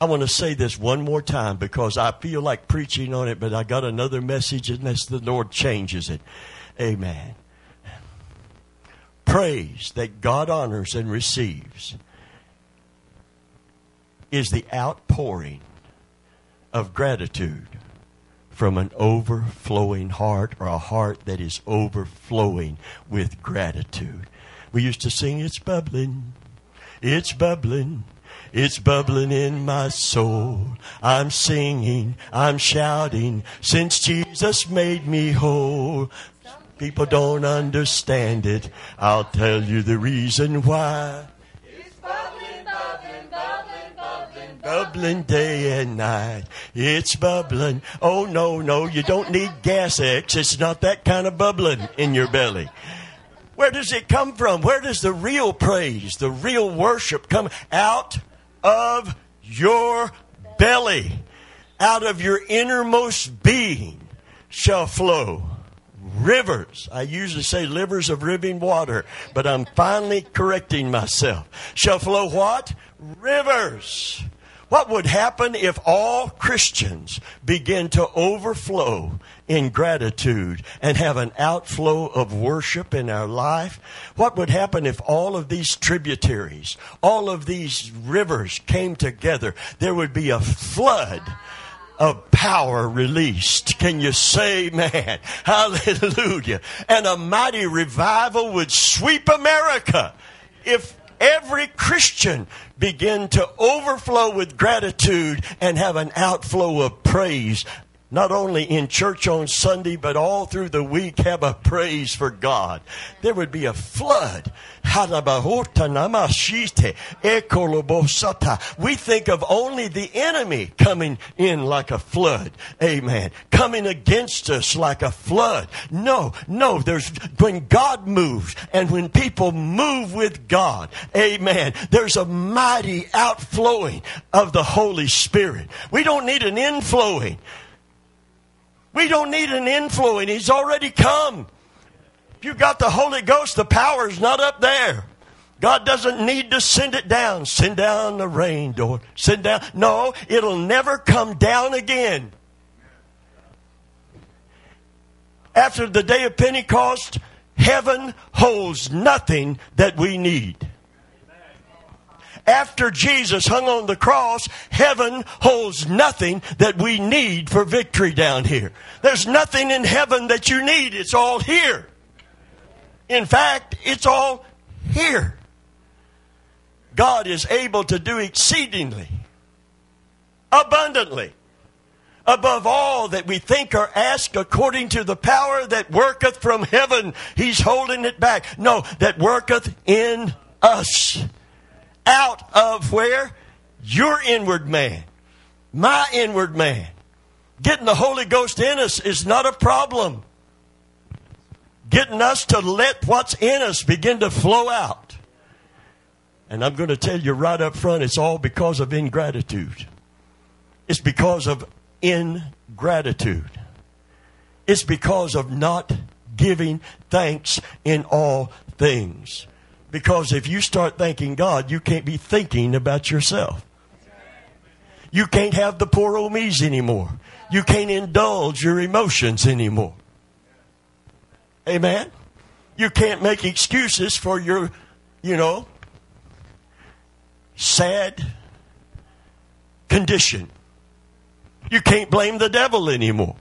I want to say this one more time because I feel like preaching on it, but I got another message unless the Lord changes it. Amen. Praise that God honors and receives is the outpouring of gratitude from an overflowing heart or a heart that is overflowing with gratitude. We used to sing, It's bubbling, it's bubbling. It's bubbling in my soul. I'm singing, I'm shouting, since Jesus made me whole. People don't understand it. I'll tell you the reason why. It's bubbling, bubbling, bubbling, bubbling, Bubbling day and night. It's bubbling. Oh, no, no, you don't need gas X. It's not that kind of bubbling in your belly. Where does it come from? Where does the real praise, the real worship come out of your belly? Out of your innermost being shall flow rivers. I usually say livers of living water, but I'm finally correcting myself. Shall flow what? Rivers. What would happen if all Christians begin to overflow in gratitude and have an outflow of worship in our life? What would happen if all of these tributaries, all of these rivers came together? There would be a flood of power released. Can you say, man? Hallelujah. And a mighty revival would sweep America if every Christian begin to overflow with gratitude and have an outflow of praise. Not only in church on Sunday, but all through the week, have a praise for God. There would be a flood. We think of only the enemy coming in like a flood. Amen. Coming against us like a flood. No, no, there's when God moves and when people move with God. Amen. There's a mighty outflowing of the Holy Spirit. We don't need an inflowing. We don't need an inflowing. He's already come. If you got the Holy Ghost, the power is not up there. God doesn't need to send it down. Send down the rain, door. Send down. No, it'll never come down again. After the day of Pentecost, heaven holds nothing that we need. After Jesus hung on the cross, heaven holds nothing that we need for victory down here. There's nothing in heaven that you need. It's all here. In fact, it's all here. God is able to do exceedingly, abundantly, above all that we think or ask according to the power that worketh from heaven. He's holding it back. No, that worketh in us. Out of where? Your inward man. My inward man. Getting the Holy Ghost in us is not a problem. Getting us to let what's in us begin to flow out. And I'm going to tell you right up front, it's all because of ingratitude. It's because of ingratitude. It's because of not giving thanks in all things. Because if you start thanking God, you can't be thinking about yourself. You can't have the poor old me's anymore. You can't indulge your emotions anymore. Amen? You can't make excuses for your, you know, sad condition. You can't blame the devil anymore.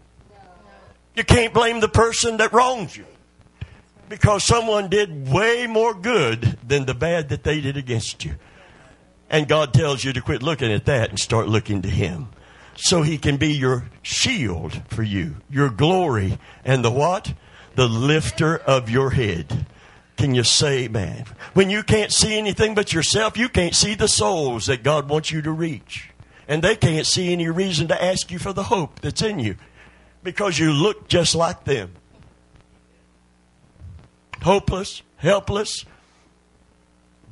You can't blame the person that wrongs you because someone did way more good than the bad that they did against you. And God tells you to quit looking at that and start looking to Him. So He can be your shield for you, your glory, and the what? The lifter of your head. Can you say, man? When you can't see anything but yourself, you can't see the souls that God wants you to reach. And they can't see any reason to ask you for the hope that's in you because you look just like them hopeless, helpless,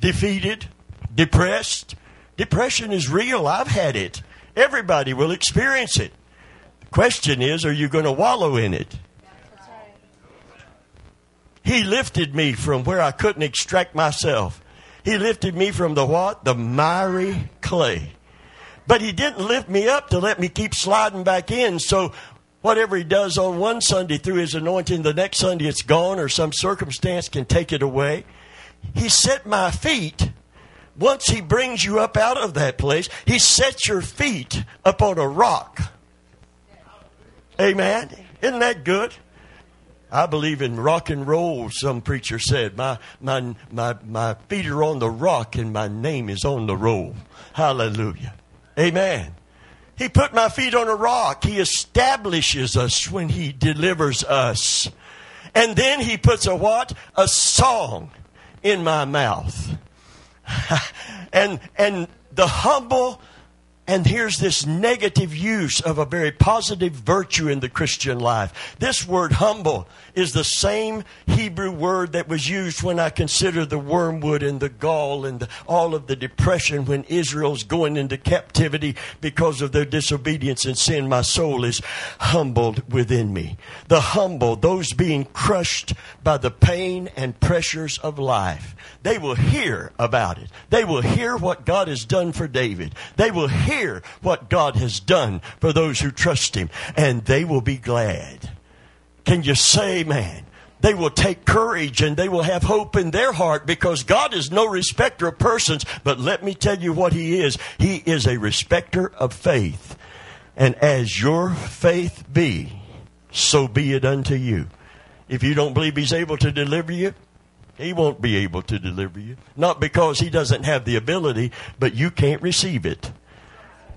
defeated, depressed. Depression is real. I've had it. Everybody will experience it. The question is, are you going to wallow in it? He lifted me from where I couldn't extract myself. He lifted me from the what? The miry clay. But he didn't lift me up to let me keep sliding back in. So whatever he does on one Sunday through his anointing, the next Sunday it's gone or some circumstance can take it away. He set my feet. Once he brings you up out of that place, he sets your feet up on a rock. Amen. Isn't that good? I believe in rock and roll, some preacher said. My, my, my, my feet are on the rock and my name is on the roll. Hallelujah. Amen. He put my feet on a rock. He establishes us when he delivers us. And then he puts a what? A song in my mouth. and and the humble and here's this negative use of a very positive virtue in the Christian life. This word humble is the same Hebrew word that was used when I consider the wormwood and the gall and the, all of the depression when Israel's going into captivity because of their disobedience and sin. My soul is humbled within me. The humble, those being crushed by the pain and pressures of life, they will hear about it. They will hear what God has done for David. They will hear hear what God has done for those who trust Him, and they will be glad. Can you say, man? They will take courage and they will have hope in their heart because God is no respecter of persons. But let me tell you what He is He is a respecter of faith. And as your faith be, so be it unto you. If you don't believe He's able to deliver you, He won't be able to deliver you. Not because He doesn't have the ability, but you can't receive it.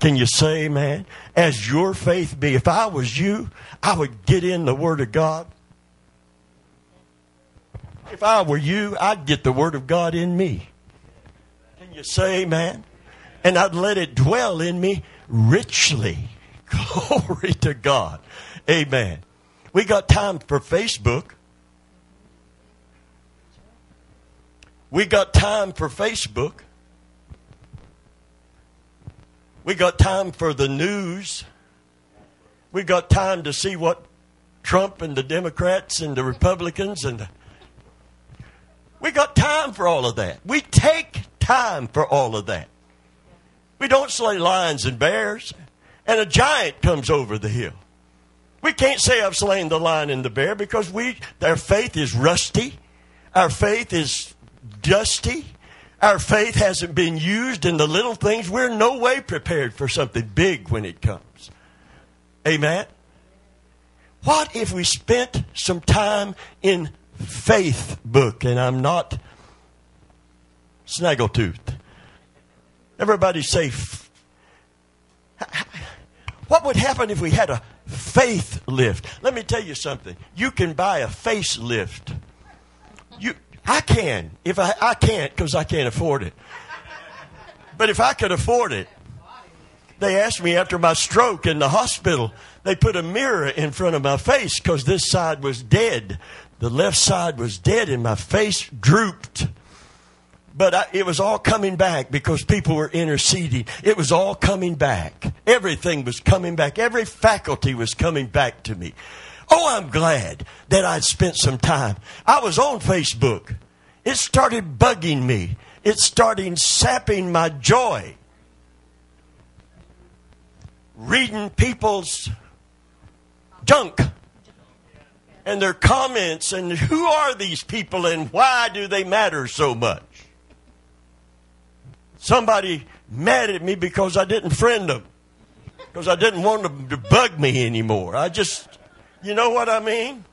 Can you say man? As your faith be. If I was you, I would get in the Word of God. If I were you, I'd get the Word of God in me. Can you say amen? And I'd let it dwell in me richly. Glory to God. Amen. We got time for Facebook. We got time for Facebook. We got time for the news. We got time to see what Trump and the Democrats and the Republicans and the, we got time for all of that. We take time for all of that. We don't slay lions and bears, and a giant comes over the hill. We can't say I've slain the lion and the bear because we their faith is rusty, our faith is dusty, our faith hasn't been used in the little things. We're no way prepared for something big when it comes. Amen. What if we spent some time in faith book? And I'm not snaggletooth. Everybody say, what would happen if we had a faith lift? Let me tell you something. You can buy a facelift. You, I can. If I, I can't because I can't afford it. But if I could afford it, they asked me after my stroke in the hospital, they put a mirror in front of my face because this side was dead. The left side was dead and my face drooped. But I, it was all coming back because people were interceding. It was all coming back. Everything was coming back. Every faculty was coming back to me. Oh, I'm glad that I'd spent some time. I was on Facebook. It started bugging me. It started sapping my joy. Reading people's junk and their comments and who are these people and why do they matter so much? Somebody mad at me because I didn't friend them. Because I didn't want them to bug me anymore. I just you know what I mean?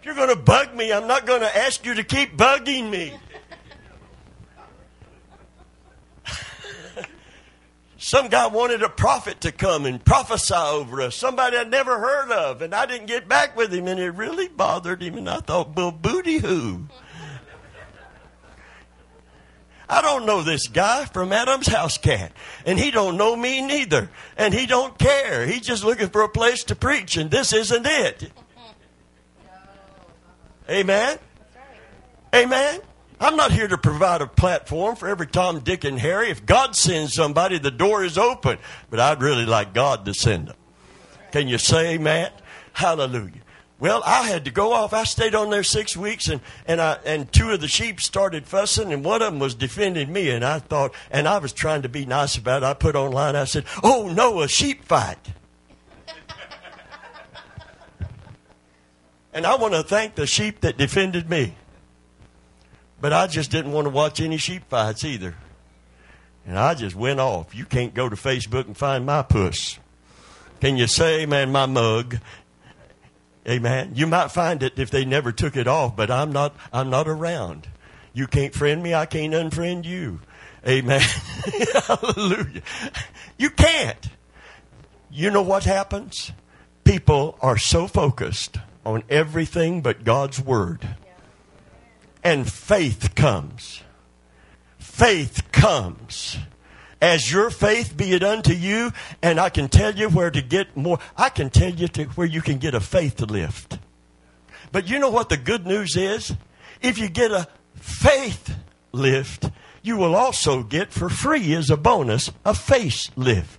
If you're going to bug me, I'm not going to ask you to keep bugging me. Some guy wanted a prophet to come and prophesy over us, somebody I'd never heard of, and I didn't get back with him, and it really bothered him, and I thought, well, booty hoo. I don't know this guy from Adam's house cat, and he don't know me neither, and he don't care. He's just looking for a place to preach, and this isn't it. Amen. Amen. I'm not here to provide a platform for every Tom, Dick, and Harry. If God sends somebody, the door is open. But I'd really like God to send them. Can you say amen? Hallelujah. Well, I had to go off. I stayed on there six weeks, and and I and two of the sheep started fussing, and one of them was defending me. And I thought, and I was trying to be nice about it. I put online. I said, "Oh no, a sheep fight." and I want to thank the sheep that defended me. But I just didn't want to watch any sheep fights either. And I just went off. You can't go to Facebook and find my puss. Can you say, man, my mug? Amen. You might find it if they never took it off, but I'm not, I'm not around. You can't friend me, I can't unfriend you. Amen. Hallelujah. You can't. You know what happens? People are so focused on everything but God's Word. And faith comes. Faith comes as your faith be it unto you, and I can tell you where to get more. I can tell you to where you can get a faith lift. But you know what the good news is? If you get a faith lift, you will also get for free as a bonus a face lift.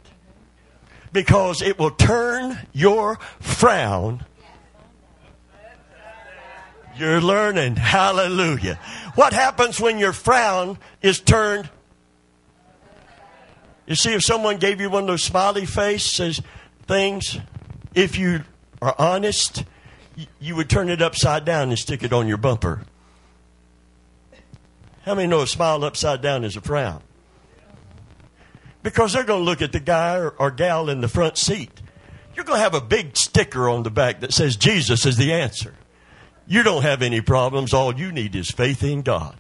Because it will turn your frown. You're learning. Hallelujah. What happens when your frown is turned you see, if someone gave you one of those smiley faces things, if you are honest, you would turn it upside down and stick it on your bumper. How many know a smile upside down is a frown? Because they're going to look at the guy or, or gal in the front seat. You're going to have a big sticker on the back that says Jesus is the answer. You don't have any problems. All you need is faith in God.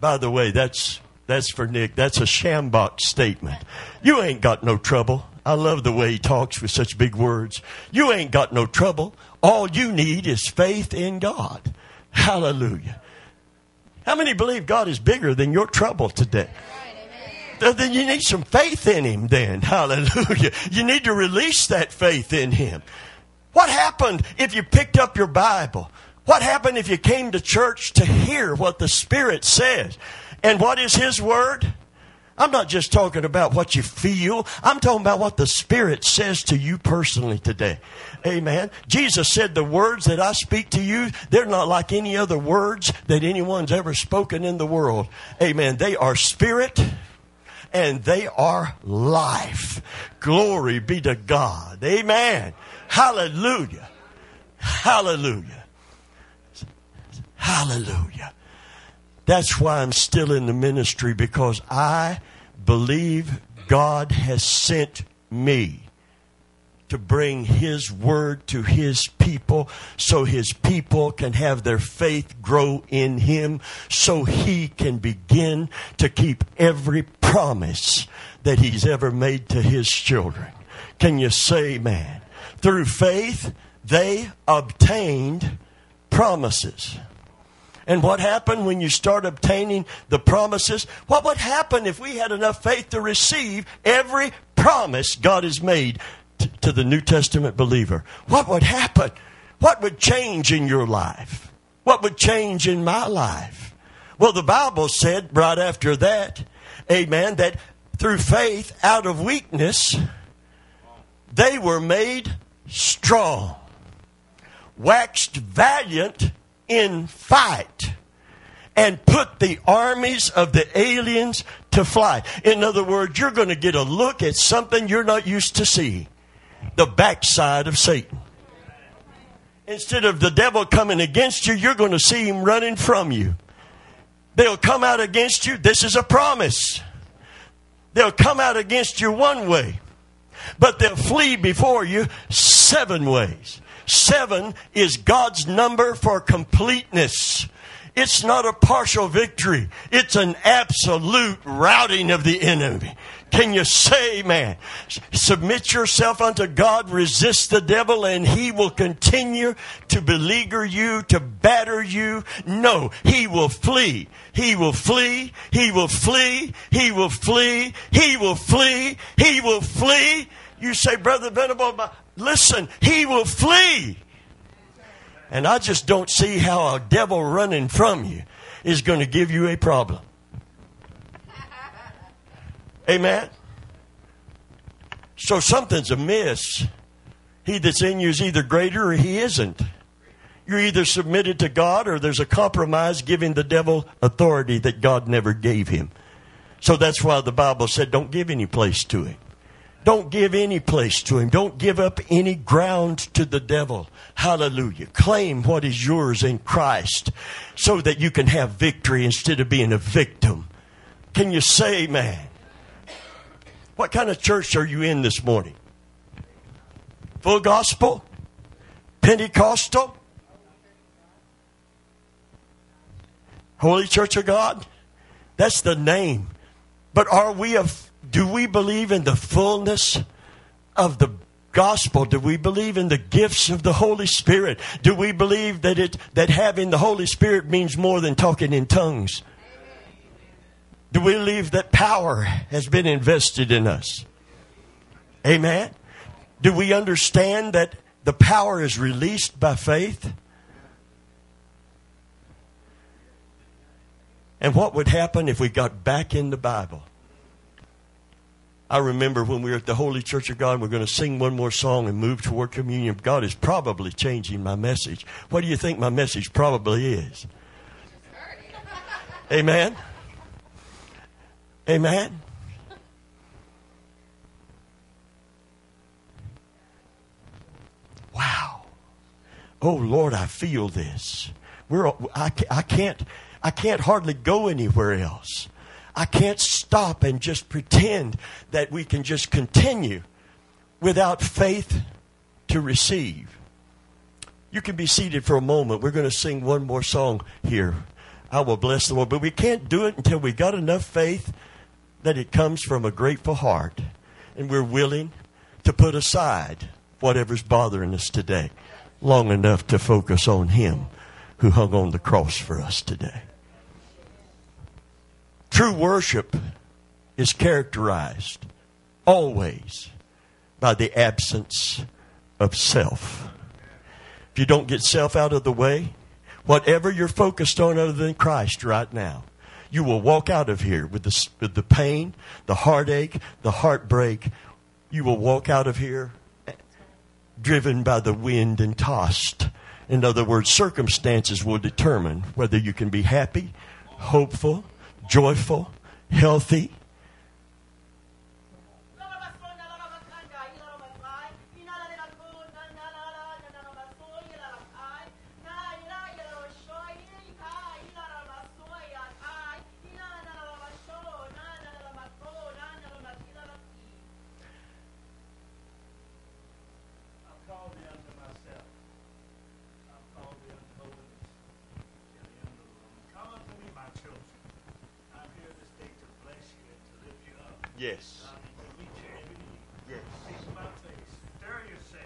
By the way, that's that's for Nick. That's a Schambach statement. You ain't got no trouble. I love the way he talks with such big words. You ain't got no trouble. All you need is faith in God. Hallelujah. How many believe God is bigger than your trouble today? Then you need some faith in Him, then. Hallelujah. You need to release that faith in Him. What happened if you picked up your Bible? What happened if you came to church to hear what the Spirit says? And what is His Word? I'm not just talking about what you feel. I'm talking about what the Spirit says to you personally today. Amen. Jesus said, The words that I speak to you, they're not like any other words that anyone's ever spoken in the world. Amen. They are spirit and they are life. Glory be to God. Amen. Hallelujah. Hallelujah. Hallelujah. That's why I'm still in the ministry because I believe God has sent me to bring His word to His people so His people can have their faith grow in Him so He can begin to keep every promise that He's ever made to His children. Can you say, man? Through faith, they obtained promises. And what happened when you start obtaining the promises? What would happen if we had enough faith to receive every promise God has made t- to the New Testament believer? What would happen? What would change in your life? What would change in my life? Well, the Bible said right after that, amen, that through faith out of weakness, they were made strong, waxed valiant in fight and put the armies of the aliens to flight. In other words, you're going to get a look at something you're not used to see the backside of Satan. Instead of the devil coming against you, you're going to see him running from you. They'll come out against you. This is a promise. They'll come out against you one way, but they'll flee before you seven ways. Seven is God's number for completeness. It's not a partial victory. It's an absolute routing of the enemy. Can you say, man? Submit yourself unto God, resist the devil, and he will continue to beleaguer you, to batter you. No, he will flee. He will flee. He will flee. He will flee. He will flee. He will flee. You say, Brother Venable, listen, he will flee. And I just don't see how a devil running from you is going to give you a problem. Amen. So something's amiss. He that's in you is either greater or he isn't. You're either submitted to God or there's a compromise giving the devil authority that God never gave him. So that's why the Bible said, don't give any place to him. Don't give any place to him. Don't give up any ground to the devil. Hallelujah. Claim what is yours in Christ so that you can have victory instead of being a victim. Can you say man? What kind of church are you in this morning? Full gospel? Pentecostal? Holy Church of God? That's the name. But are we of do we believe in the fullness of the gospel? Do we believe in the gifts of the Holy Spirit? Do we believe that it that having the Holy Spirit means more than talking in tongues? Do we believe that power has been invested in us? Amen. Do we understand that the power is released by faith? And what would happen if we got back in the Bible? I remember when we were at the Holy Church of God, we're going to sing one more song and move toward communion. God is probably changing my message. What do you think my message probably is? Amen? Amen? Wow. Oh Lord, I feel this. We're, I, I can't, I can't hardly go anywhere else. I can't stop and just pretend that we can just continue without faith to receive. You can be seated for a moment. We're going to sing one more song here. I will bless the Lord. But we can't do it until we got enough faith that it comes from a grateful heart and we're willing to put aside whatever's bothering us today long enough to focus on Him who hung on the cross for us today. True worship is characterized always by the absence of self. If you don't get self out of the way, whatever you're focused on other than Christ right now, you will walk out of here with the, with the pain, the heartache, the heartbreak. You will walk out of here driven by the wind and tossed. In other words, circumstances will determine whether you can be happy, hopeful, joyful, healthy.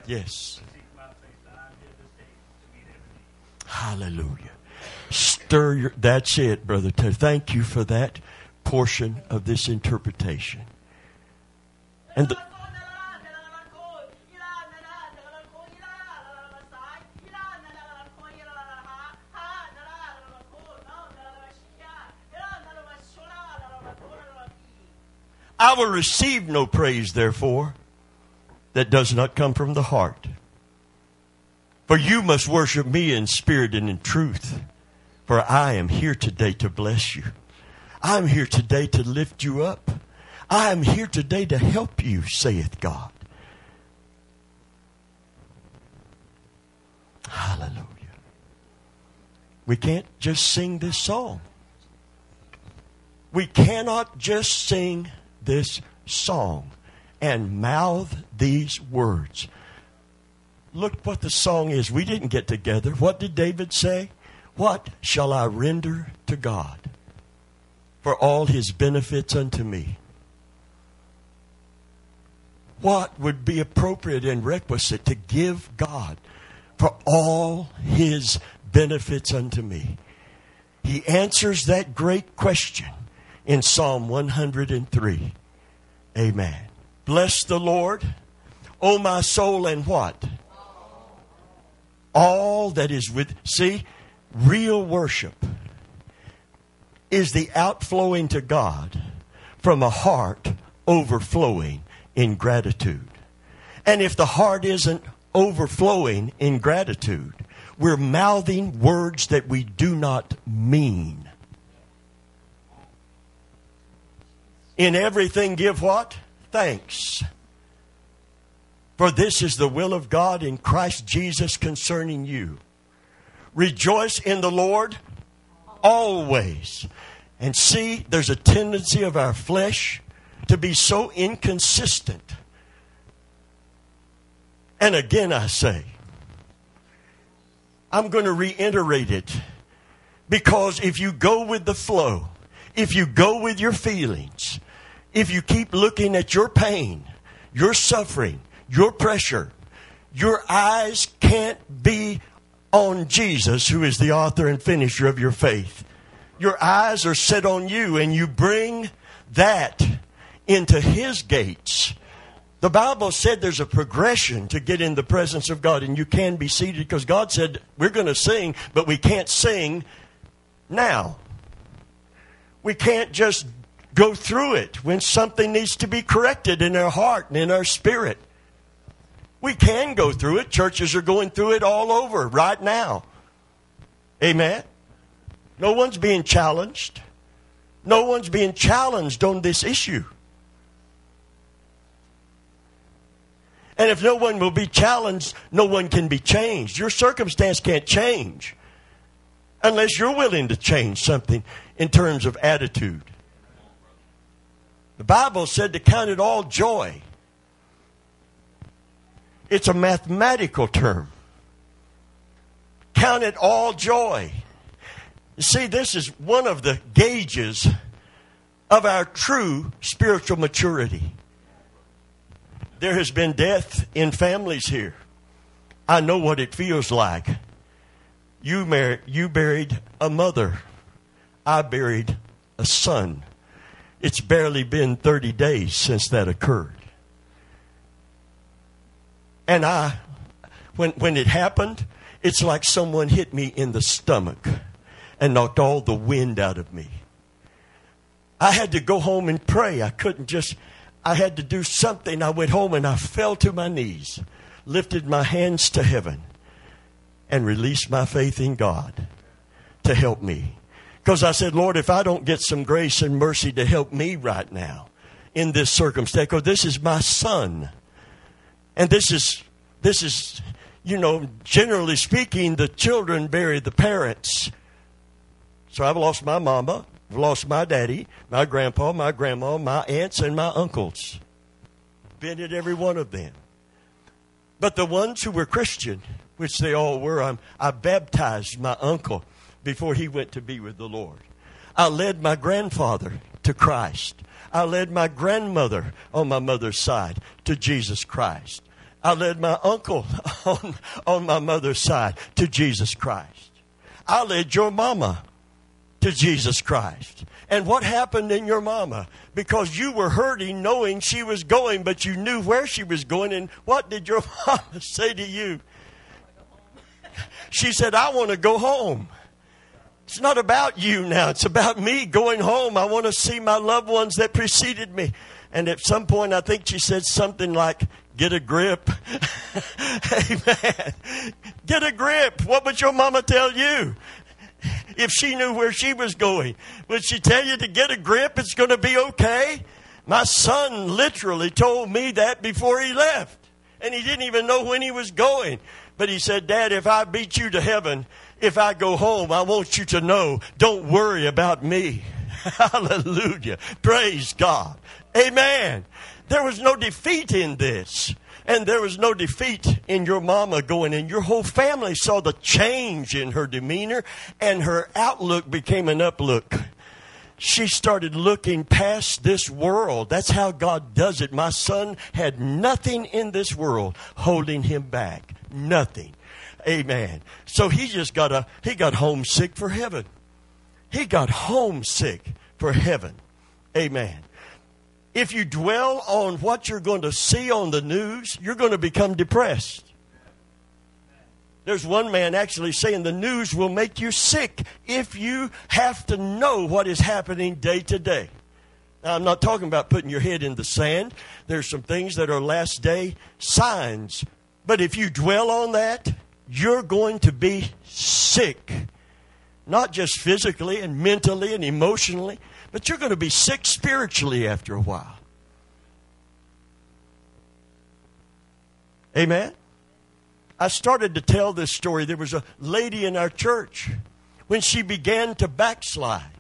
Yes. Hallelujah. Stir your, that's it, Brother. Thank you for that portion of this interpretation. And the, I will receive no praise, therefore, that does not come from the heart. For you must worship me in spirit and in truth. For I am here today to bless you. I'm here today to lift you up. I am here today to help you, saith God. Hallelujah. We can't just sing this song. We cannot just sing this song and mouth these words. Look what the song is. We didn't get together. What did David say? What shall I render to God for all his benefits unto me? What would be appropriate and requisite to give God for all his benefits unto me? He answers that great question in Psalm 103. Amen. Bless the Lord, O my soul, and what? All that is with. See, real worship is the outflowing to God from a heart overflowing in gratitude. And if the heart isn't overflowing in gratitude, we're mouthing words that we do not mean. In everything, give what? Thanks. For this is the will of God in Christ Jesus concerning you. Rejoice in the Lord always. And see, there's a tendency of our flesh to be so inconsistent. And again, I say, I'm going to reiterate it because if you go with the flow, if you go with your feelings, if you keep looking at your pain, your suffering, your pressure, your eyes can't be on Jesus, who is the author and finisher of your faith. Your eyes are set on you, and you bring that into His gates. The Bible said there's a progression to get in the presence of God, and you can be seated because God said we're going to sing, but we can't sing now. We can't just go through it when something needs to be corrected in our heart and in our spirit. We can go through it. Churches are going through it all over right now. Amen. No one's being challenged. No one's being challenged on this issue. And if no one will be challenged, no one can be changed. Your circumstance can't change unless you're willing to change something in terms of attitude. The Bible said to count it all joy. It's a mathematical term. Count it all joy. See, this is one of the gauges of our true spiritual maturity. There has been death in families here. I know what it feels like. You, mar- you buried a mother. I buried a son. It's barely been 30 days since that occurred. And I, when, when it happened, it's like someone hit me in the stomach and knocked all the wind out of me. I had to go home and pray. I couldn't just I had to do something. I went home and I fell to my knees, lifted my hands to heaven, and released my faith in God to help me. Because I said, Lord, if I don't get some grace and mercy to help me right now in this circumstance, because this is my son. And this is, this is, you know, generally speaking, the children bury the parents. So I've lost my mama. I've lost my daddy, my grandpa, my grandma, my aunts, and my uncles. Been at every one of them. But the ones who were Christian, which they all were, I'm, I baptized my uncle before he went to be with the Lord. I led my grandfather to Christ. I led my grandmother on my mother's side to Jesus Christ. I led my uncle on, on my mother's side to Jesus Christ. I led your mama to Jesus Christ. And what happened in your mama? Because you were hurting knowing she was going, but you knew where she was going. And what did your mama say to you? She said, I want to go home. It's not about you now. It's about me going home. I want to see my loved ones that preceded me. And at some point, I think she said something like, Get a grip. Amen. Get a grip. What would your mama tell you? if she knew where she was going? Would she tell you to get a grip? It's going to be okay? My son literally told me that before he left. And he didn't even know when he was going. But he said, Dad, if I beat you to heaven, if I go home, I want you to know, don't worry about me. Hallelujah. Praise God. Amen. There was no defeat in this. And there was no defeat in your mama going in. Your whole family saw the change in her demeanor, and her outlook became an uplook. She started looking past this world. That's how God does it. My son had nothing in this world holding him back. Nothing. Amen. So he just got a he got homesick for heaven. He got homesick for heaven. Amen if you dwell on what you're going to see on the news, you're going to become depressed. There's one man actually saying the news will make you sick if you have to know what is happening day to day. Now, I'm not talking about putting your head in the sand. There's some things that are last day signs. But if you dwell on that, you're going to be sick. Not just physically and mentally and emotionally, but you're going to be sick spiritually after a while. Amen? I started to tell this story. There was a lady in our church when she began to backslide.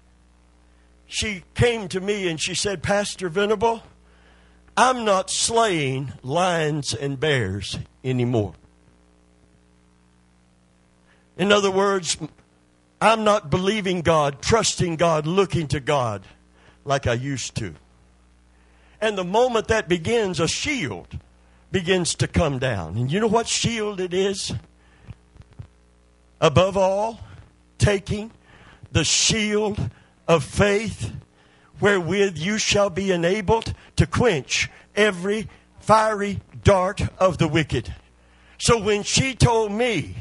She came to me and she said, Pastor Venable, I'm not slaying lions and bears anymore. In other words, I'm not believing God, trusting God, looking to God like I used to. And the moment that begins, a shield begins to come down. And you know what shield it is? Above all, taking the shield of faith, wherewith you shall be enabled to quench every fiery dart of the wicked. So when she told me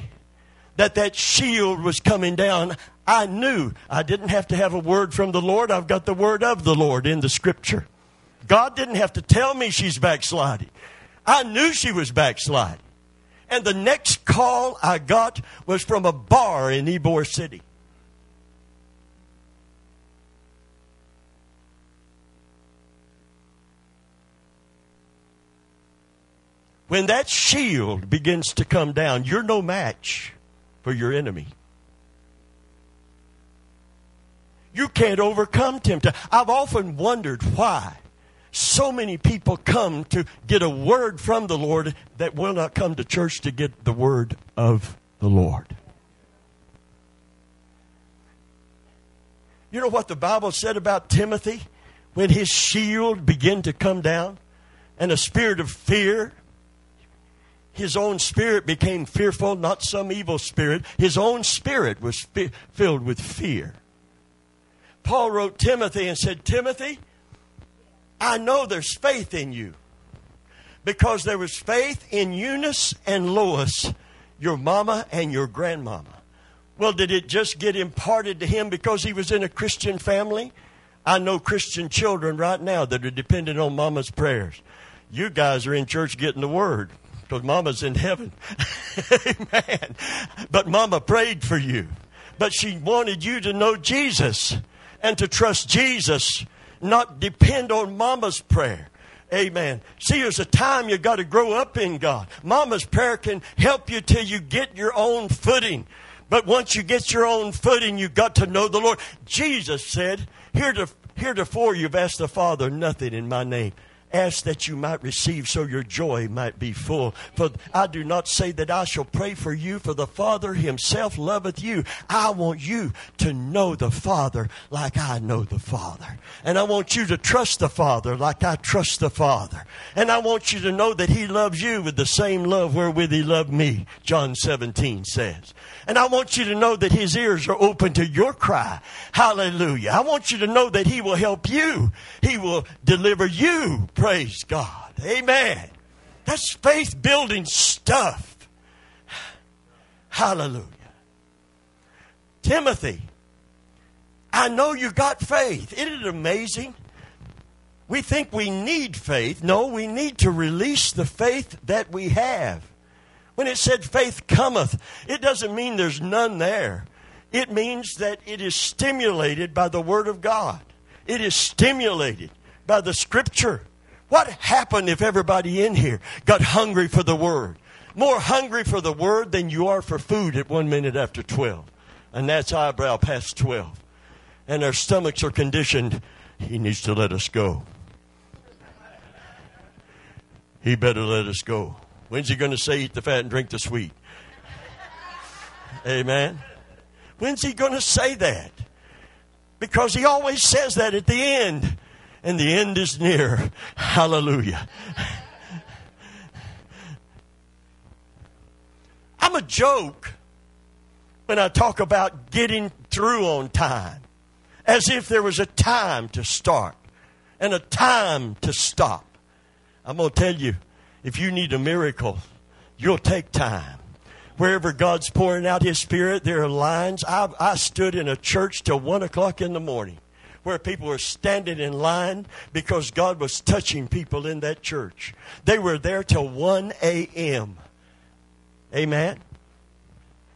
that that shield was coming down, I knew I didn't have to have a word from the Lord. I've got the word of the Lord in the scripture. God didn't have to tell me she's backsliding. I knew she was backsliding. And the next call I got was from a bar in Ybor City. When that shield begins to come down, you're no match for your enemy. You can't overcome temptation. I've often wondered why so many people come to get a word from the Lord that will not come to church to get the word of the Lord. You know what the Bible said about Timothy when his shield began to come down and a spirit of fear his own spirit became fearful, not some evil spirit. His own spirit was fi- filled with fear. Paul wrote Timothy and said, Timothy, I know there's faith in you because there was faith in Eunice and Lois, your mama and your grandmama. Well, did it just get imparted to him because he was in a Christian family? I know Christian children right now that are dependent on mama's prayers. You guys are in church getting the word because mama's in heaven. Amen. But mama prayed for you. But she wanted you to know Jesus and to trust Jesus, not depend on mama's prayer. Amen. See, there's a time you got to grow up in God. Mama's prayer can help you till you get your own footing. But once you get your own footing, you got to know the Lord. Jesus said, Heretofore you've asked the Father nothing in my name ask that you might receive so your joy might be full. For I do not say that I shall pray for you, for the Father himself loveth you. I want you to know the Father like I know the Father. And I want you to trust the Father like I trust the Father. And I want you to know that he loves you with the same love wherewith he loved me, John 17 says. And I want you to know that his ears are open to your cry. Hallelujah. I want you to know that he will help you. He will deliver you Praise God. Amen. That's faith building stuff. Hallelujah. Timothy, I know you got faith. Isn't it amazing? We think we need faith. No, we need to release the faith that we have. When it said faith cometh, it doesn't mean there's none there. It means that it is stimulated by the Word of God. It is stimulated by the Scripture. What happened if everybody in here got hungry for the Word? More hungry for the Word than you are for food at one minute after 12. And that's eyebrow past 12. And our stomachs are conditioned. He needs to let us go. He better let us go. When's he going to say, eat the fat and drink the sweet? Amen. When's he going to say that? Because he always says that at the end and the end is near. Hallelujah. I'm a joke when I talk about getting through on time, as if there was a time to start and a time to stop. I'm going to tell you if you need a miracle, you'll take time. Wherever God's pouring out His Spirit, there are lines. I, I stood in a church till 1 o'clock in the morning where people were standing in line because God was touching people in that church. They were there till 1 a.m. Amen.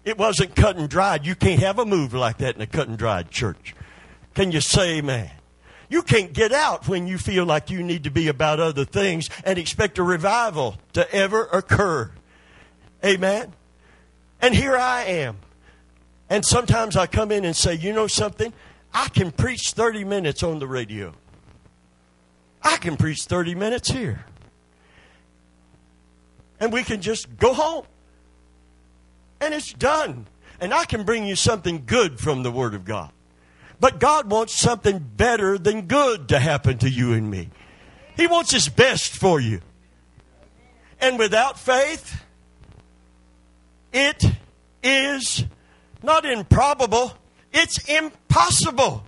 It wasn't cut and dried. You can't have a move like that in a cut and dried church. Can you say amen? You can't get out when you feel like you need to be about other things and expect a revival to ever occur. Amen? And here I am. And sometimes I come in and say, you know something? I can preach 30 minutes on the radio. I can preach 30 minutes here. And we can just go home. And it's done. And I can bring you something good from the Word of God. But God wants something better than good to happen to you and me. He wants His best for you. And without faith, it is not improbable, it's impossible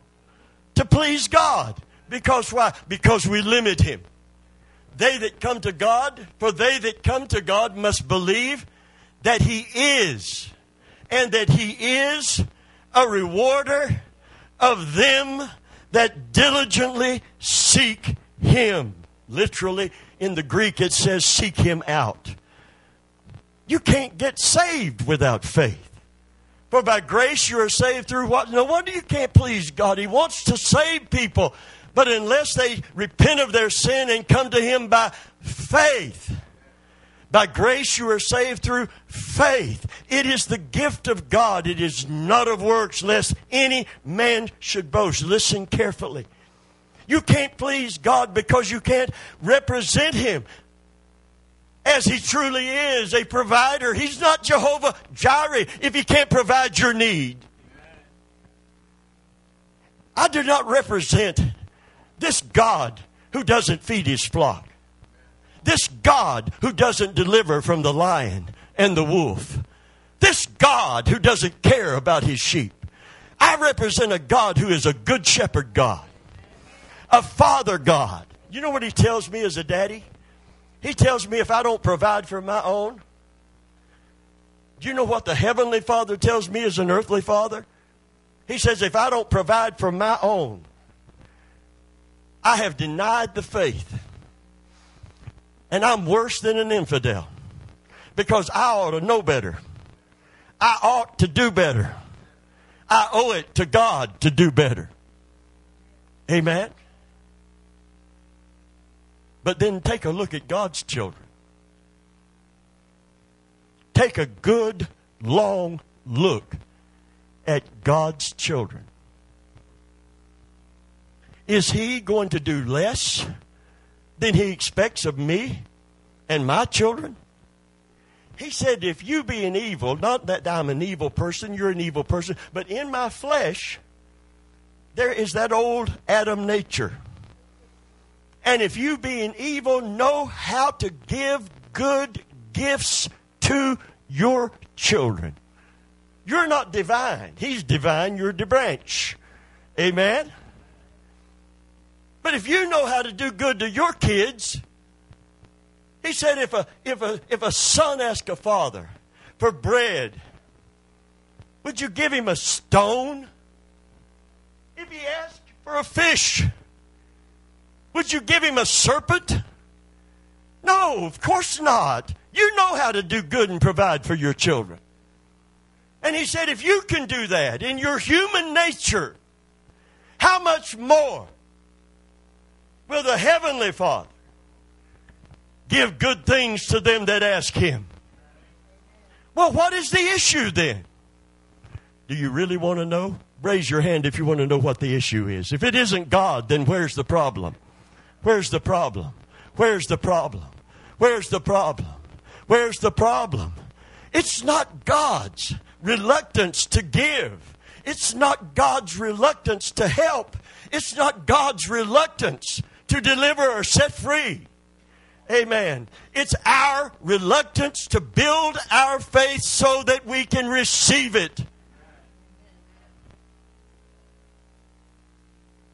to please God. Because why? Because we limit Him. They that come to God, for they that come to God must believe that He is, and that He is a rewarder of them that diligently seek Him. Literally, in the Greek, it says, seek Him out. You can't get saved without faith. For by grace you are saved through what? No wonder you can't please God. He wants to save people. But unless they repent of their sin and come to Him by faith, by grace you are saved through faith. It is the gift of God. It is not of works, lest any man should boast. Listen carefully. You can't please God because you can't represent Him as He truly is a provider. He's not Jehovah Jireh if He can't provide your need. I do not represent this God who doesn't feed His flock, this God who doesn't deliver from the lion and the wolf, this God who doesn't care about His sheep. I represent a God who is a good shepherd God, a father God. You know what He tells me as a daddy? He tells me if I don't provide for my own, do you know what the Heavenly Father tells me as an earthly father? He says, if I don't provide for my own, I have denied the faith. And I'm worse than an infidel because I ought to know better. I ought to do better. I owe it to God to do better. Amen. But then take a look at God's children. Take a good, long look at God's children. Is He going to do less than He expects of me and my children? He said, if you be an evil, not that I'm an evil person, you're an evil person, but in my flesh, there is that old Adam nature and if you, being evil, know how to give good gifts to your children, you're not divine. He's divine, you're the branch. Amen? But if you know how to do good to your kids, he said if a, if a, if a son asks a father for bread, would you give him a stone? If he asked for a fish, would you give him a serpent? No, of course not. You know how to do good and provide for your children. And he said, if you can do that in your human nature, how much more will the Heavenly Father give good things to them that ask Him? Well, what is the issue then? Do you really want to know? Raise your hand if you want to know what the issue is. If it isn't God, then where's the problem? Where's the problem? Where's the problem? Where's the problem? Where's the problem? It's not God's reluctance to give. It's not God's reluctance to help. It's not God's reluctance to deliver or set free. Amen. It's our reluctance to build our faith so that we can receive it.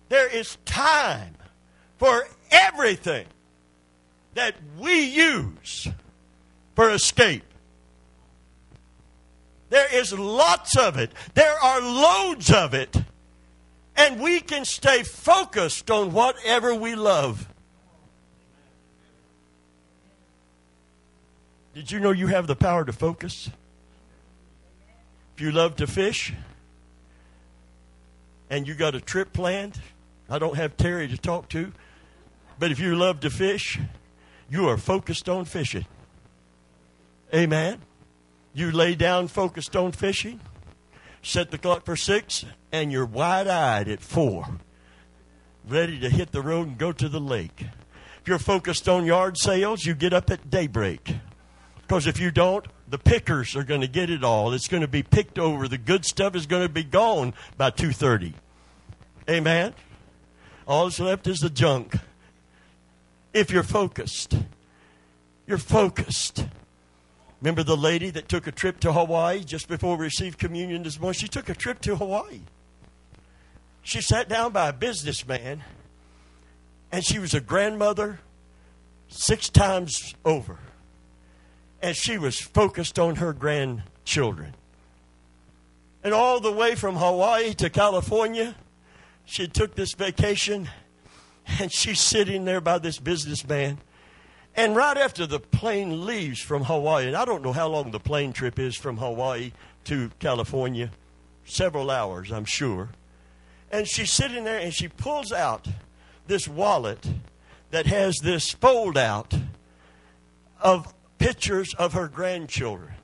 There is time for everything that we use for escape. There is lots of it. There are loads of it. And we can stay focused on whatever we love. Did you know you have the power to focus? If you love to fish and you got a trip planned, I don't have Terry to talk to, but if you love to fish, you are focused on fishing. Amen. You lay down focused on fishing, set the clock for six, and you're wide eyed at four, ready to hit the road and go to the lake. If you're focused on yard sales, you get up at daybreak. Because if you don't, the pickers are going to get it all. It's going to be picked over. The good stuff is going to be gone by 2:30. Amen. All that's left is the junk. If you're focused, you're focused. Remember the lady that took a trip to Hawaii just before we received communion this morning? She took a trip to Hawaii. She sat down by a businessman, and she was a grandmother six times over. And she was focused on her grandchildren. And all the way from Hawaii to California, she took this vacation, and she's sitting there by this businessman and right after the plane leaves from Hawaii, and I don't know how long the plane trip is from Hawaii to California, several hours, I'm sure. And she's sitting there and she pulls out this wallet that has this fold out of pictures of her grandchildren.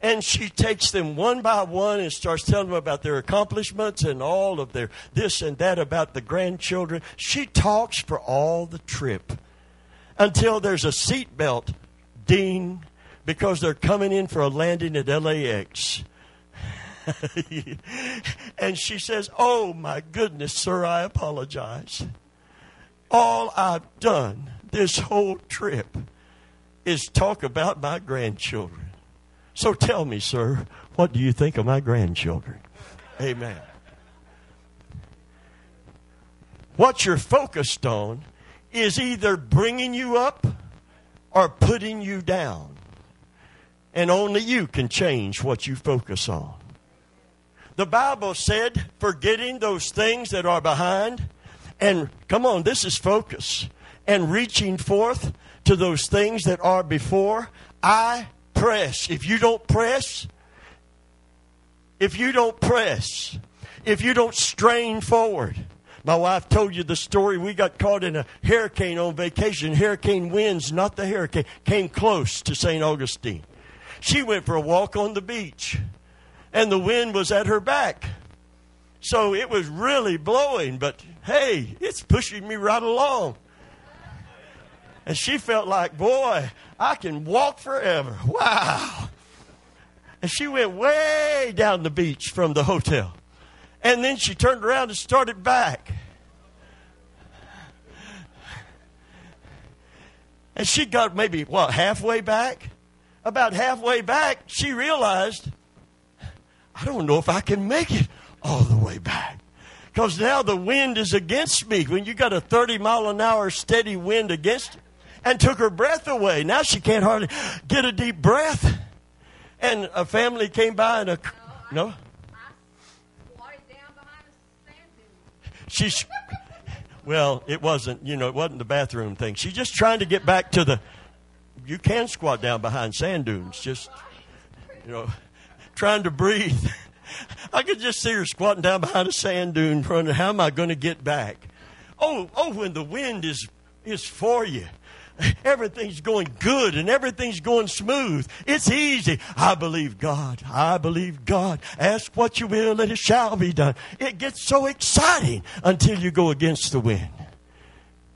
And she takes them one by one and starts telling them about their accomplishments and all of their this and that about the grandchildren. She talks for all the trip until there's a seatbelt ding because they're coming in for a landing at LAX. and she says, Oh my goodness, sir, I apologize. All I've done this whole trip is talk about my grandchildren. So tell me, sir, what do you think of my grandchildren? Amen. What you're focused on is either bringing you up or putting you down. And only you can change what you focus on. The Bible said, forgetting those things that are behind, and come on, this is focus, and reaching forth to those things that are before, I press. If you don't press, if you don't press, if you don't strain forward, my wife told you the story. We got caught in a hurricane on vacation. Hurricane winds, not the hurricane, came close to St. Augustine. She went for a walk on the beach, and the wind was at her back. So it was really blowing, but hey, it's pushing me right along. And she felt like, boy, I can walk forever. Wow. And she went way down the beach from the hotel. And then she turned around and started back. And she got maybe, what, halfway back? About halfway back, she realized, I don't know if I can make it all the way back. Because now the wind is against me. When you got a 30 mile an hour steady wind against her, and took her breath away. Now she can't hardly get a deep breath. And a family came by and a. No? She's. Well, it wasn't, you know, it wasn't the bathroom thing. She's just trying to get back to the. You can squat down behind sand dunes, just, you know, trying to breathe. I could just see her squatting down behind a sand dune, wondering how am I going to get back? Oh, oh, when the wind is is for you, everything's going good and everything's going smooth. It's easy. I believe God. I believe God. Ask what you will and it shall be done. It gets so exciting until you go against the wind.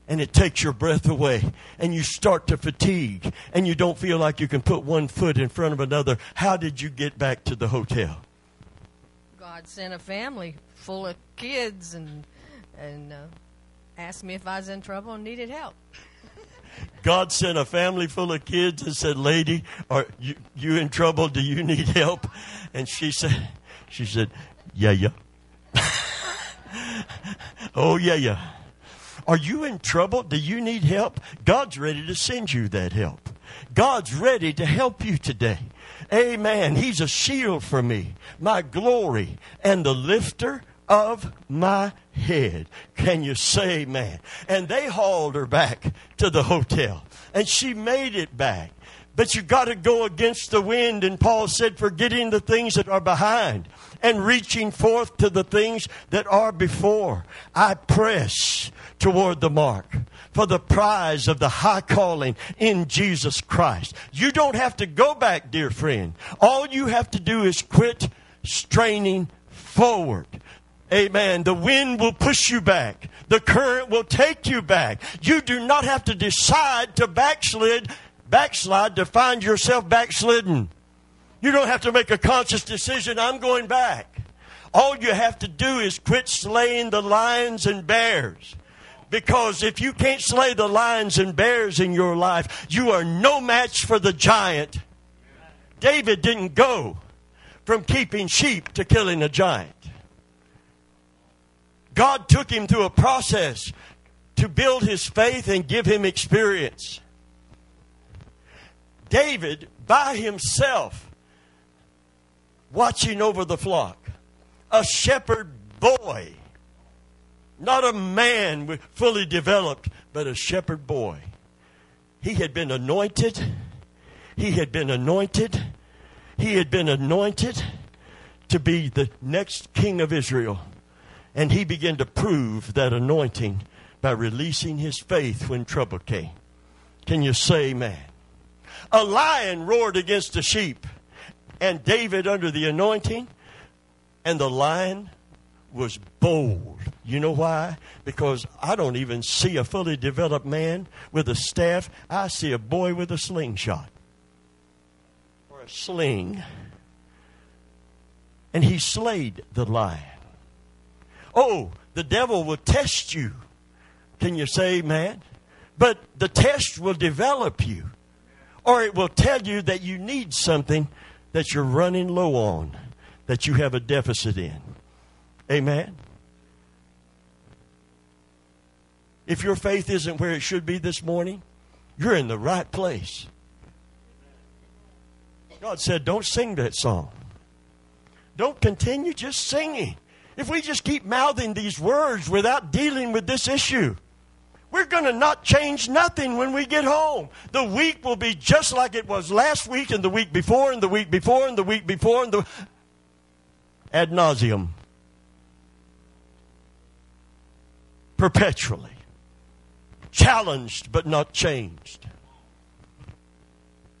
And it takes your breath away, and you start to fatigue, and you don't feel like you can put one foot in front of another. How did you get back to the hotel? God sent a family full of kids and and uh, asked me if I was in trouble and needed help. God sent a family full of kids and said, "Lady, are you, you in trouble? Do you need help?" And she said, "She said, yeah, yeah. oh yeah, yeah. Are you in trouble? Do you need help? God's ready to send you that help. God's ready to help you today. Amen. He's a shield for me, my glory, and the lifter of my head. Can you say man? And they hauled her back to the hotel. And she made it back. But you got to go against the wind. And Paul said, forgetting the things that are behind and reaching forth to the things that are before. I press toward the mark for the prize of the high calling in Jesus Christ. You don't have to go back, dear friend. All you have to do is quit straining forward. Amen. The wind will push you back. The current will take you back. You do not have to decide to backslid, backslide to find yourself backslidden. You don't have to make a conscious decision, I'm going back. All you have to do is quit slaying the lions and bears. Because if you can't slay the lions and bears in your life, you are no match for the giant. David didn't go from keeping sheep to killing a giant. God took him through a process to build his faith and give him experience. David, by himself, watching over the flock, a shepherd boy not a man fully developed, but a shepherd boy. He had been anointed. He had been anointed. He had been anointed to be the next king of Israel. And he began to prove that anointing by releasing his faith when trouble came. Can you say amen? A lion roared against a sheep, and David, under the anointing, and the lion was bold. You know why? Because I don't even see a fully developed man with a staff. I see a boy with a slingshot or a sling. And he slayed the lion. Oh, the devil will test you. Can you say amen? But the test will develop you. Or it will tell you that you need something that you're running low on, that you have a deficit in. Amen. If your faith isn't where it should be this morning, you're in the right place. God said, don't sing that song. Don't continue just singing. If we just keep mouthing these words without dealing with this issue, we're going to not change nothing when we get home. The week will be just like it was last week and the week before and the week before and the week before and the ad nauseum. perpetually. Challenged but not changed.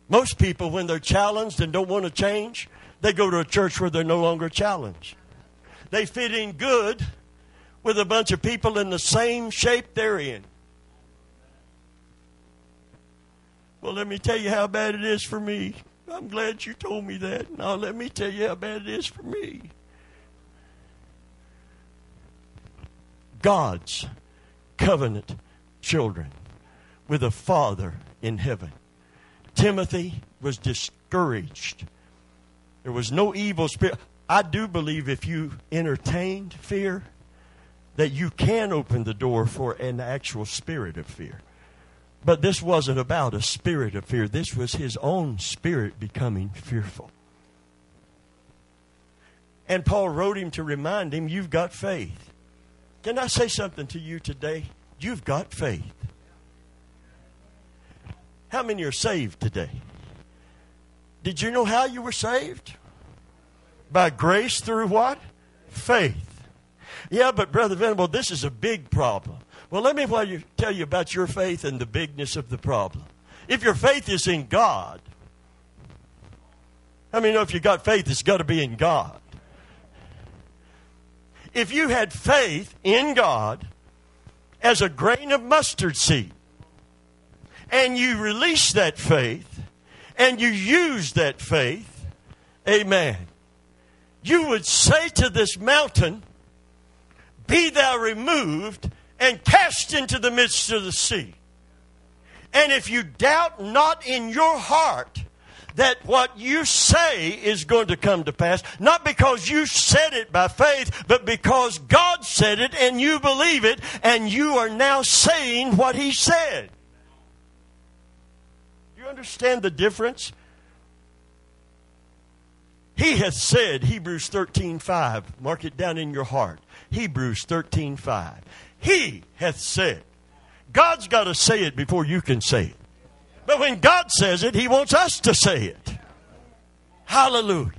Most people, when they're challenged and don't want to change, they go to a church where they're no longer challenged. They fit in good with a bunch of people in the same shape they're in. Well, let me tell you how bad it is for me. I'm glad you told me that. Now, let me tell you how bad it is for me. God's covenant children with a father in heaven. Timothy was discouraged. There was no evil spirit. I do believe if you entertained fear, that you can open the door for an actual spirit of fear. But this wasn't about a spirit of fear. This was his own spirit becoming fearful. And Paul wrote him to remind him, You've got faith. Can I say something to you today? You've got faith. How many are saved today? Did you know how you were saved? By grace through what? Faith. Yeah, but Brother Venable, this is a big problem. Well, let me tell you about your faith and the bigness of the problem. If your faith is in God, I mean, if you got faith, it's got to be in God if you had faith in God as a grain of mustard seed, and you release that faith, and you use that faith, amen, you would say to this mountain, Be thou removed and cast into the midst of the sea. And if you doubt not in your heart, that what you say is going to come to pass, not because you said it by faith, but because God said it and you believe it, and you are now saying what He said. You understand the difference? He hath said, Hebrews 13 5. Mark it down in your heart. Hebrews 13 5. He hath said. God's got to say it before you can say it. But when God says it, He wants us to say it. Hallelujah.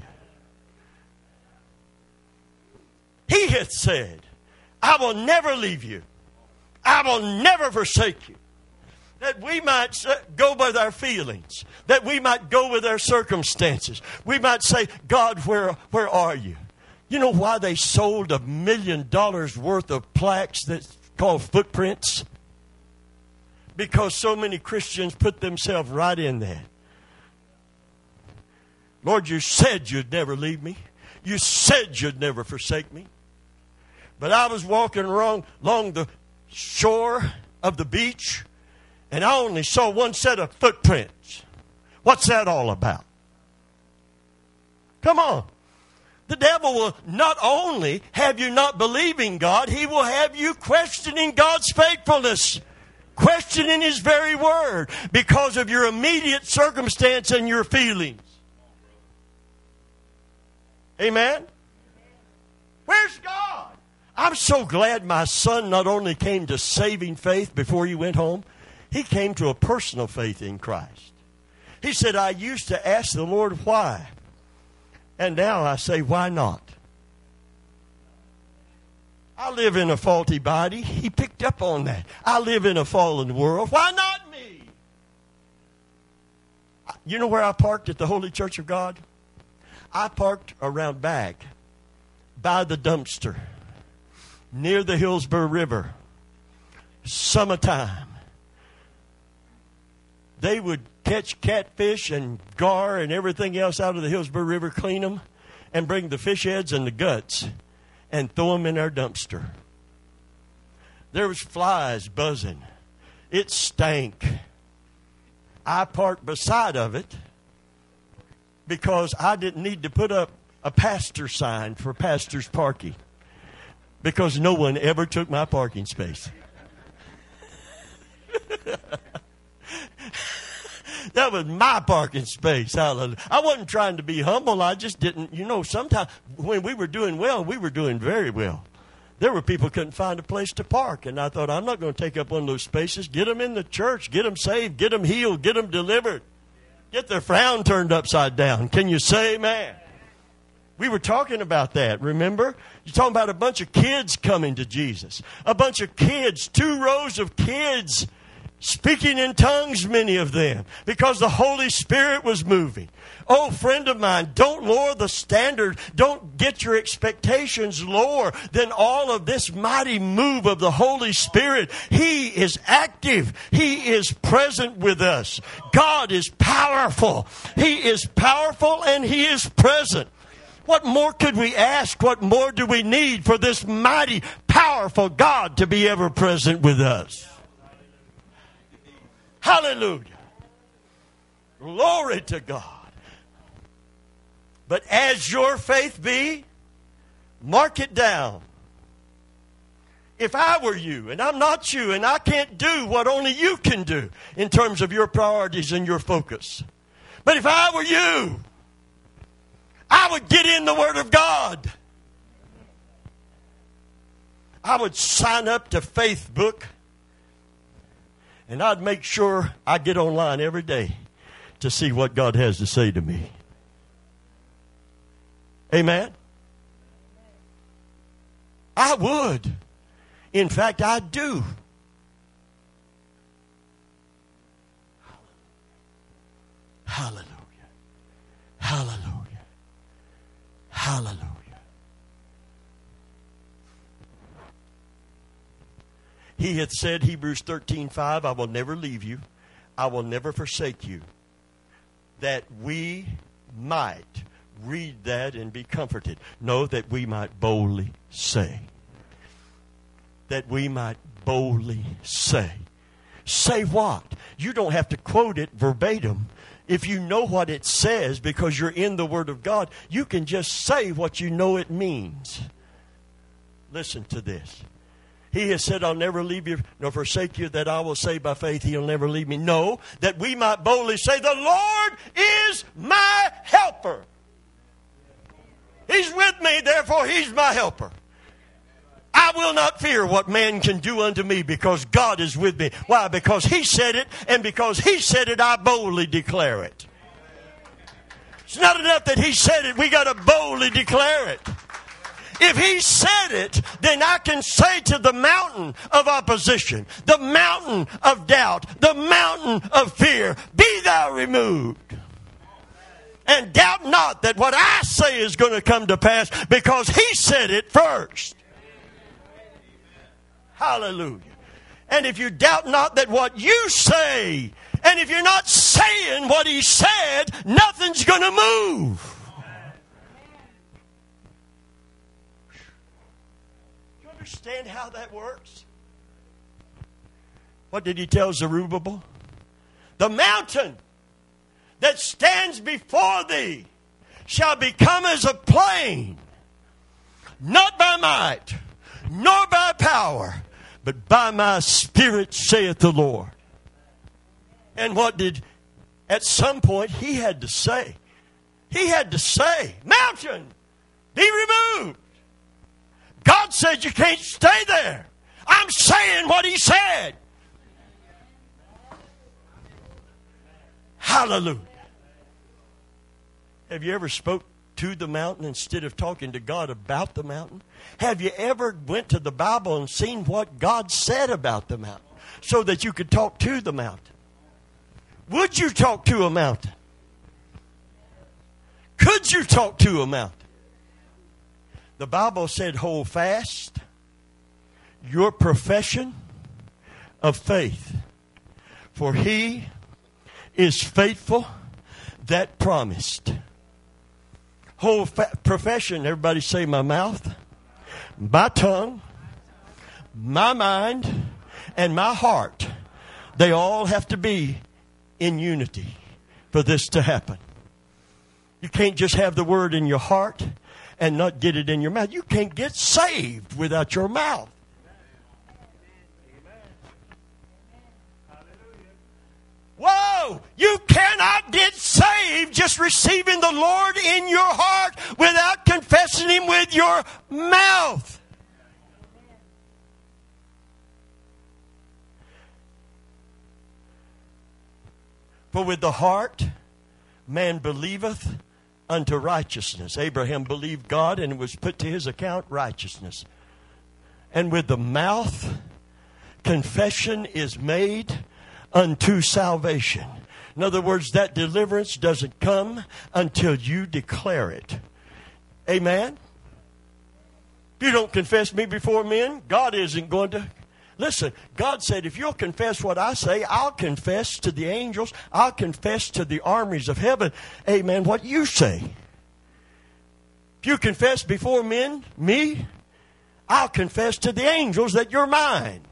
He hath said, I will never leave you. I will never forsake you. That we might go with our feelings, that we might go with our circumstances. We might say, God, where, where are you? You know why they sold a million dollars worth of plaques that's called footprints? Because so many Christians put themselves right in that. Lord, you said you'd never leave me. You said you'd never forsake me. But I was walking wrong along the shore of the beach, and I only saw one set of footprints. What's that all about? Come on. The devil will not only have you not believing God, he will have you questioning God's faithfulness, questioning his very word because of your immediate circumstance and your feelings. Amen? Where's God? I'm so glad my son not only came to saving faith before he went home, he came to a personal faith in Christ. He said, I used to ask the Lord why. And now I say, why not? I live in a faulty body. He picked up on that. I live in a fallen world. Why not me? You know where I parked at the Holy Church of God? I parked around back by the dumpster near the Hillsborough River. Summertime. They would catch catfish and gar and everything else out of the Hillsborough River, clean them, and bring the fish heads and the guts and throw them in our dumpster. There was flies buzzing. It stank. I parked beside of it because I didn't need to put up a pastor sign for pastor's parking because no one ever took my parking space. that was my parking space. Hallelujah. I wasn't trying to be humble. I just didn't, you know, sometimes when we were doing well, we were doing very well. There were people couldn't find a place to park, and I thought, I'm not going to take up one of those spaces. Get them in the church, get them saved, get them healed, get them delivered, get their frown turned upside down. Can you say amen? We were talking about that, remember? You're talking about a bunch of kids coming to Jesus. A bunch of kids, two rows of kids speaking in tongues, many of them, because the Holy Spirit was moving. Oh, friend of mine, don't lower the standard. Don't get your expectations lower than all of this mighty move of the Holy Spirit. He is active. He is present with us. God is powerful. He is powerful and He is present. What more could we ask? What more do we need for this mighty, powerful God to be ever present with us? Hallelujah. Glory to God. But as your faith be, mark it down. If I were you, and I'm not you, and I can't do what only you can do in terms of your priorities and your focus, but if I were you, I would get in the Word of God. I would sign up to Facebook and I'd make sure I get online every day to see what God has to say to me. Amen? I would. In fact, I do. Hallelujah. Hallelujah. Hallelujah. He had said, Hebrews 13 5, I will never leave you, I will never forsake you, that we might read that and be comforted. No, that we might boldly say. That we might boldly say. Say what? You don't have to quote it verbatim. If you know what it says because you're in the Word of God, you can just say what you know it means. Listen to this. He has said, I'll never leave you nor forsake you, that I will say by faith he'll never leave me. No, that we might boldly say, The Lord is my helper. He's with me, therefore he's my helper. I will not fear what man can do unto me because God is with me. Why? Because He said it, and because He said it, I boldly declare it. It's not enough that He said it, we got to boldly declare it. If he said it, then I can say to the mountain of opposition, the mountain of doubt, the mountain of fear, be thou removed. And doubt not that what I say is going to come to pass because he said it first. Hallelujah. And if you doubt not that what you say, and if you're not saying what he said, nothing's going to move. Understand how that works? What did he tell Zerubbabel? The mountain that stands before thee shall become as a plain, not by might, nor by power, but by my spirit, saith the Lord. And what did, at some point, he had to say? He had to say, Mountain, be removed. God said you can't stay there. I'm saying what he said. Hallelujah. Have you ever spoke to the mountain instead of talking to God about the mountain? Have you ever went to the Bible and seen what God said about the mountain so that you could talk to the mountain? Would you talk to a mountain? Could you talk to a mountain? The Bible said, hold fast your profession of faith, for he is faithful that promised. Whole fa- profession, everybody say my mouth, my tongue, my mind, and my heart. They all have to be in unity for this to happen. You can't just have the word in your heart and not get it in your mouth. You can't get saved without your mouth. Whoa! You cannot get saved just receiving the Lord in your heart without confessing Him with your mouth. For with the heart man believeth unto righteousness. Abraham believed God and was put to his account righteousness. And with the mouth, confession is made unto salvation. In other words, that deliverance doesn't come until you declare it. Amen? If you don't confess me before men, God isn't going to. Listen, God said, if you'll confess what I say, I'll confess to the angels, I'll confess to the armies of heaven, amen, what you say. If you confess before men, me, I'll confess to the angels that you're mine.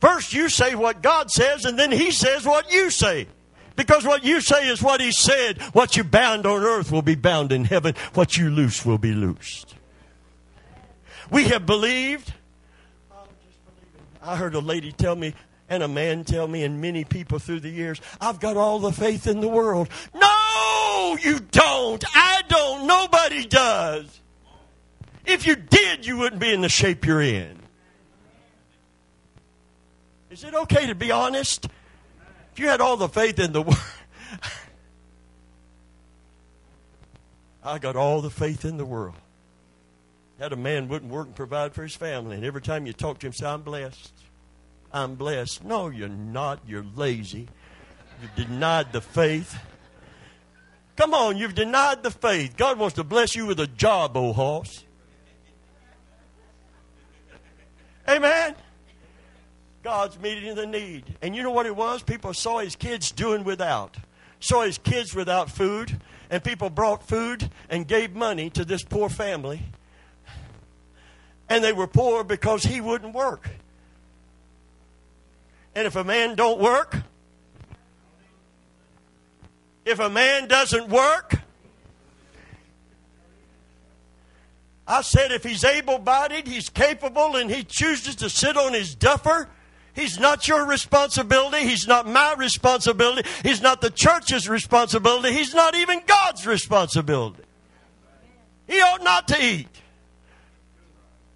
First, you say what God says, and then He says what you say. Because what you say is what He said. What you bound on earth will be bound in heaven. What you loose will be loosed. We have believed. I heard a lady tell me, and a man tell me, and many people through the years, I've got all the faith in the world. No, you don't. I don't. Nobody does. If you did, you wouldn't be in the shape you're in. Is it okay to be honest? If you had all the faith in the world, I got all the faith in the world. Had a man wouldn't work and provide for his family, and every time you talk to him, say, "I'm blessed. I'm blessed." No, you're not. You're lazy. You've denied the faith. Come on, you've denied the faith. God wants to bless you with a job, old horse. Amen. God's meeting the need. And you know what it was? People saw his kids doing without. Saw his kids without food, and people brought food and gave money to this poor family. And they were poor because he wouldn't work. And if a man don't work, if a man doesn't work, I said if he's able bodied, he's capable, and he chooses to sit on his duffer, He's not your responsibility. He's not my responsibility. He's not the church's responsibility. He's not even God's responsibility. He ought not to eat.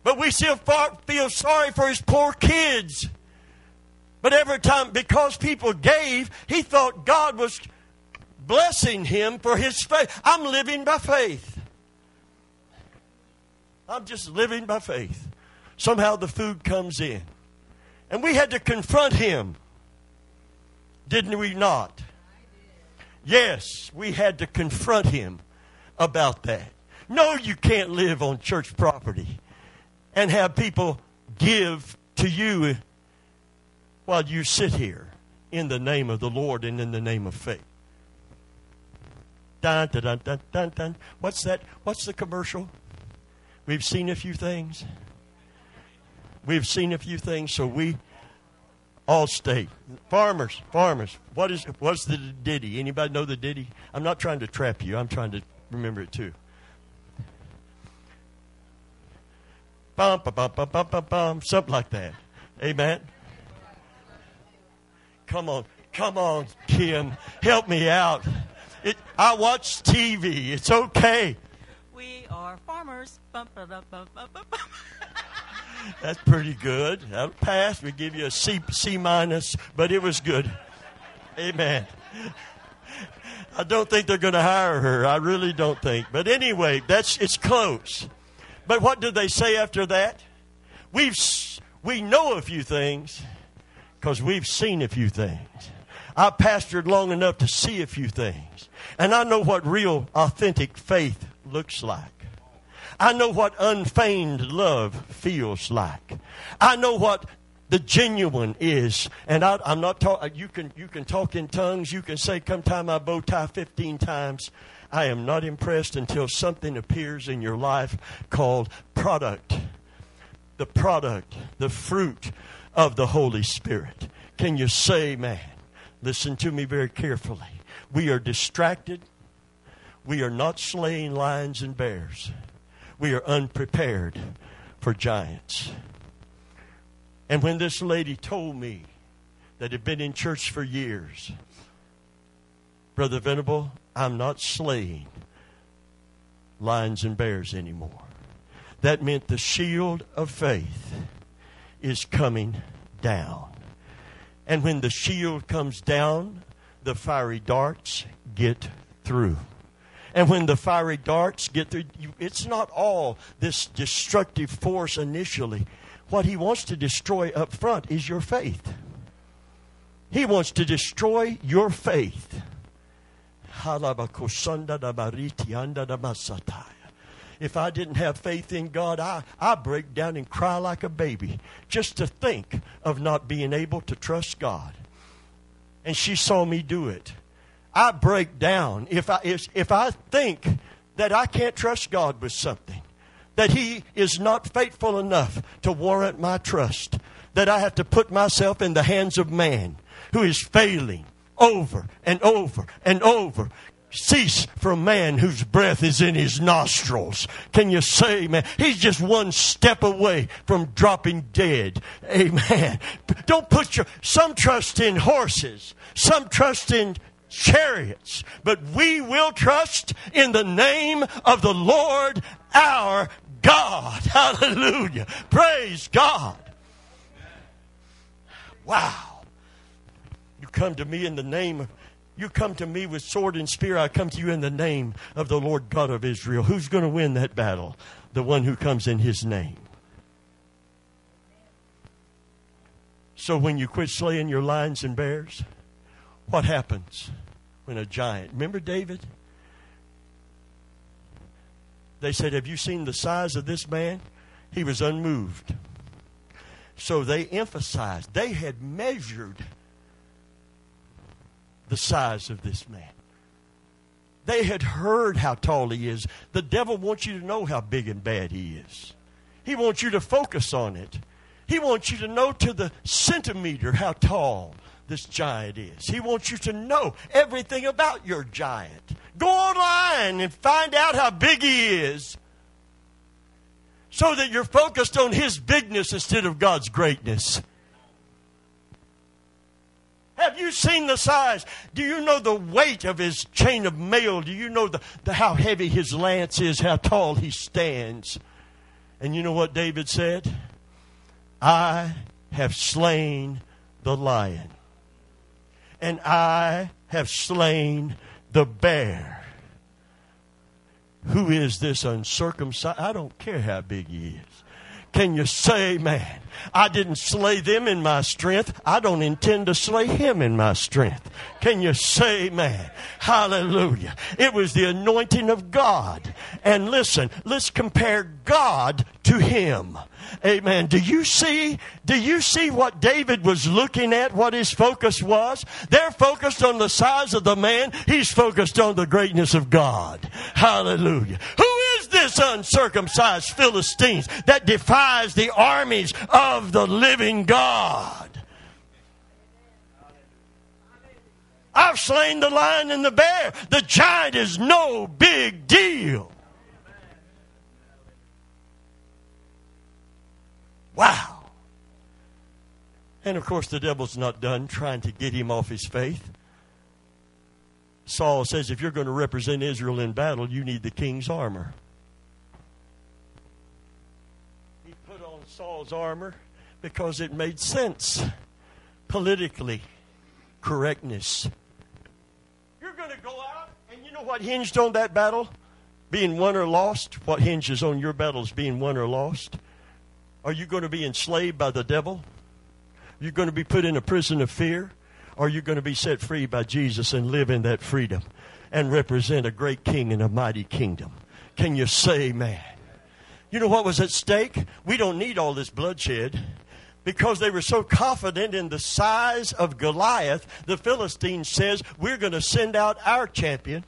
But we still feel sorry for his poor kids. But every time, because people gave, he thought God was blessing him for his faith. I'm living by faith. I'm just living by faith. Somehow the food comes in. And we had to confront him. Didn't we not? Yes, we had to confront him about that. No, you can't live on church property and have people give to you while you sit here in the name of the Lord and in the name of faith. Dun, dun, dun, dun, dun. What's that? What's the commercial? We've seen a few things. We've seen a few things, so we all state farmers, farmers. What is what's the ditty? Anybody know the ditty? I'm not trying to trap you. I'm trying to remember it too. Bum, bum, bum, bum, bum, bum, bum, something like that. Amen. Come on, come on, Kim, help me out. It, I watch TV. It's okay. We are farmers. Bum, bum, bum. That's pretty good. That'll pass. We give you a C C minus, but it was good. Amen. I don't think they're going to hire her. I really don't think. But anyway, that's it's close. But what did they say after that? We've we know a few things because we've seen a few things. I pastored long enough to see a few things, and I know what real, authentic faith looks like. I know what unfeigned love feels like. I know what the genuine is. And I, am not talking. You can you can talk in tongues. You can say, "Come tie my bow tie" 15 times. I am not impressed until something appears in your life called product. The product, the fruit of the Holy Spirit. Can you say, man? Listen to me very carefully. We are distracted. We are not slaying lions and bears. We are unprepared for giants. And when this lady told me that had been in church for years, Brother Venable, I'm not slaying lions and bears anymore. That meant the shield of faith is coming down. And when the shield comes down, the fiery darts get through. And when the fiery darts get through, it's not all this destructive force initially. What he wants to destroy up front is your faith. He wants to destroy your faith. If I didn't have faith in God, I, I break down and cry like a baby just to think of not being able to trust God. And she saw me do it. I break down if I, if, if I think that I can't trust God with something, that He is not faithful enough to warrant my trust, that I have to put myself in the hands of man who is failing over and over and over. Cease from man whose breath is in his nostrils. Can you say, man? He's just one step away from dropping dead. Amen. Don't put your, some trust in horses, some trust in chariots, but we will trust in the name of the Lord our God. Hallelujah. Praise God. Wow. Come to me in the name of you come to me with sword and spear. I come to you in the name of the Lord God of Israel. Who's going to win that battle? The one who comes in his name. So when you quit slaying your lions and bears, what happens when a giant? Remember David? They said, Have you seen the size of this man? He was unmoved. So they emphasized, they had measured the size of this man. They had heard how tall he is. The devil wants you to know how big and bad he is. He wants you to focus on it. He wants you to know to the centimeter how tall this giant is. He wants you to know everything about your giant. Go online and find out how big he is so that you're focused on his bigness instead of God's greatness. Have you seen the size? Do you know the weight of his chain of mail? Do you know the, the, how heavy his lance is, how tall he stands? And you know what David said? I have slain the lion, and I have slain the bear. Who is this uncircumcised? I don't care how big he is. Can you say, man, I didn't slay them in my strength. I don't intend to slay him in my strength. Can you say, man, hallelujah. It was the anointing of God. And listen, let's compare God to him. Amen. Do you see, do you see what David was looking at, what his focus was? They're focused on the size of the man. He's focused on the greatness of God. Hallelujah. Who this uncircumcised Philistines that defies the armies of the living God? I've slain the lion and the bear. The giant is no big deal. Wow. And of course, the devil's not done trying to get him off his faith. Saul says, if you're going to represent Israel in battle, you need the king's armor. He put on Saul's armor because it made sense politically, correctness. You're going to go out, and you know what hinged on that battle? Being won or lost. What hinges on your battles being won or lost? Are you going to be enslaved by the devil? Are you going to be put in a prison of fear? Are you going to be set free by Jesus and live in that freedom and represent a great king in a mighty kingdom? Can you say, man? You know what was at stake? We don't need all this bloodshed because they were so confident in the size of Goliath. The Philistine says, We're going to send out our champion,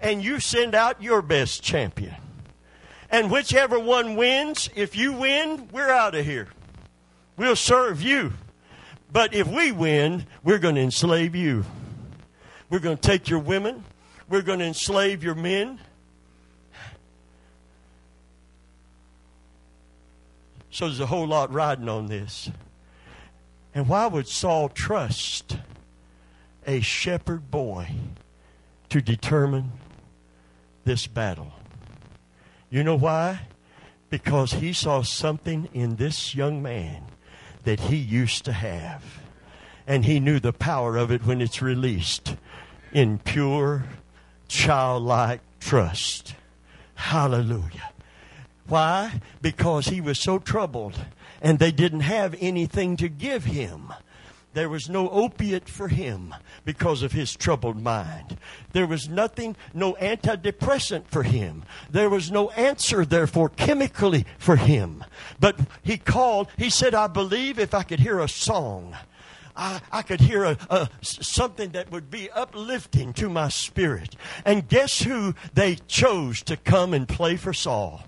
and you send out your best champion. And whichever one wins, if you win, we're out of here. We'll serve you. But if we win, we're going to enslave you. We're going to take your women. We're going to enslave your men. So there's a whole lot riding on this. And why would Saul trust a shepherd boy to determine this battle? You know why? Because he saw something in this young man that he used to have. And he knew the power of it when it's released in pure, childlike trust. Hallelujah. Why? Because he was so troubled and they didn't have anything to give him. There was no opiate for him because of his troubled mind. There was nothing, no antidepressant for him. There was no answer, therefore, chemically for him. But he called, he said, I believe if I could hear a song, I, I could hear a, a, something that would be uplifting to my spirit. And guess who they chose to come and play for Saul?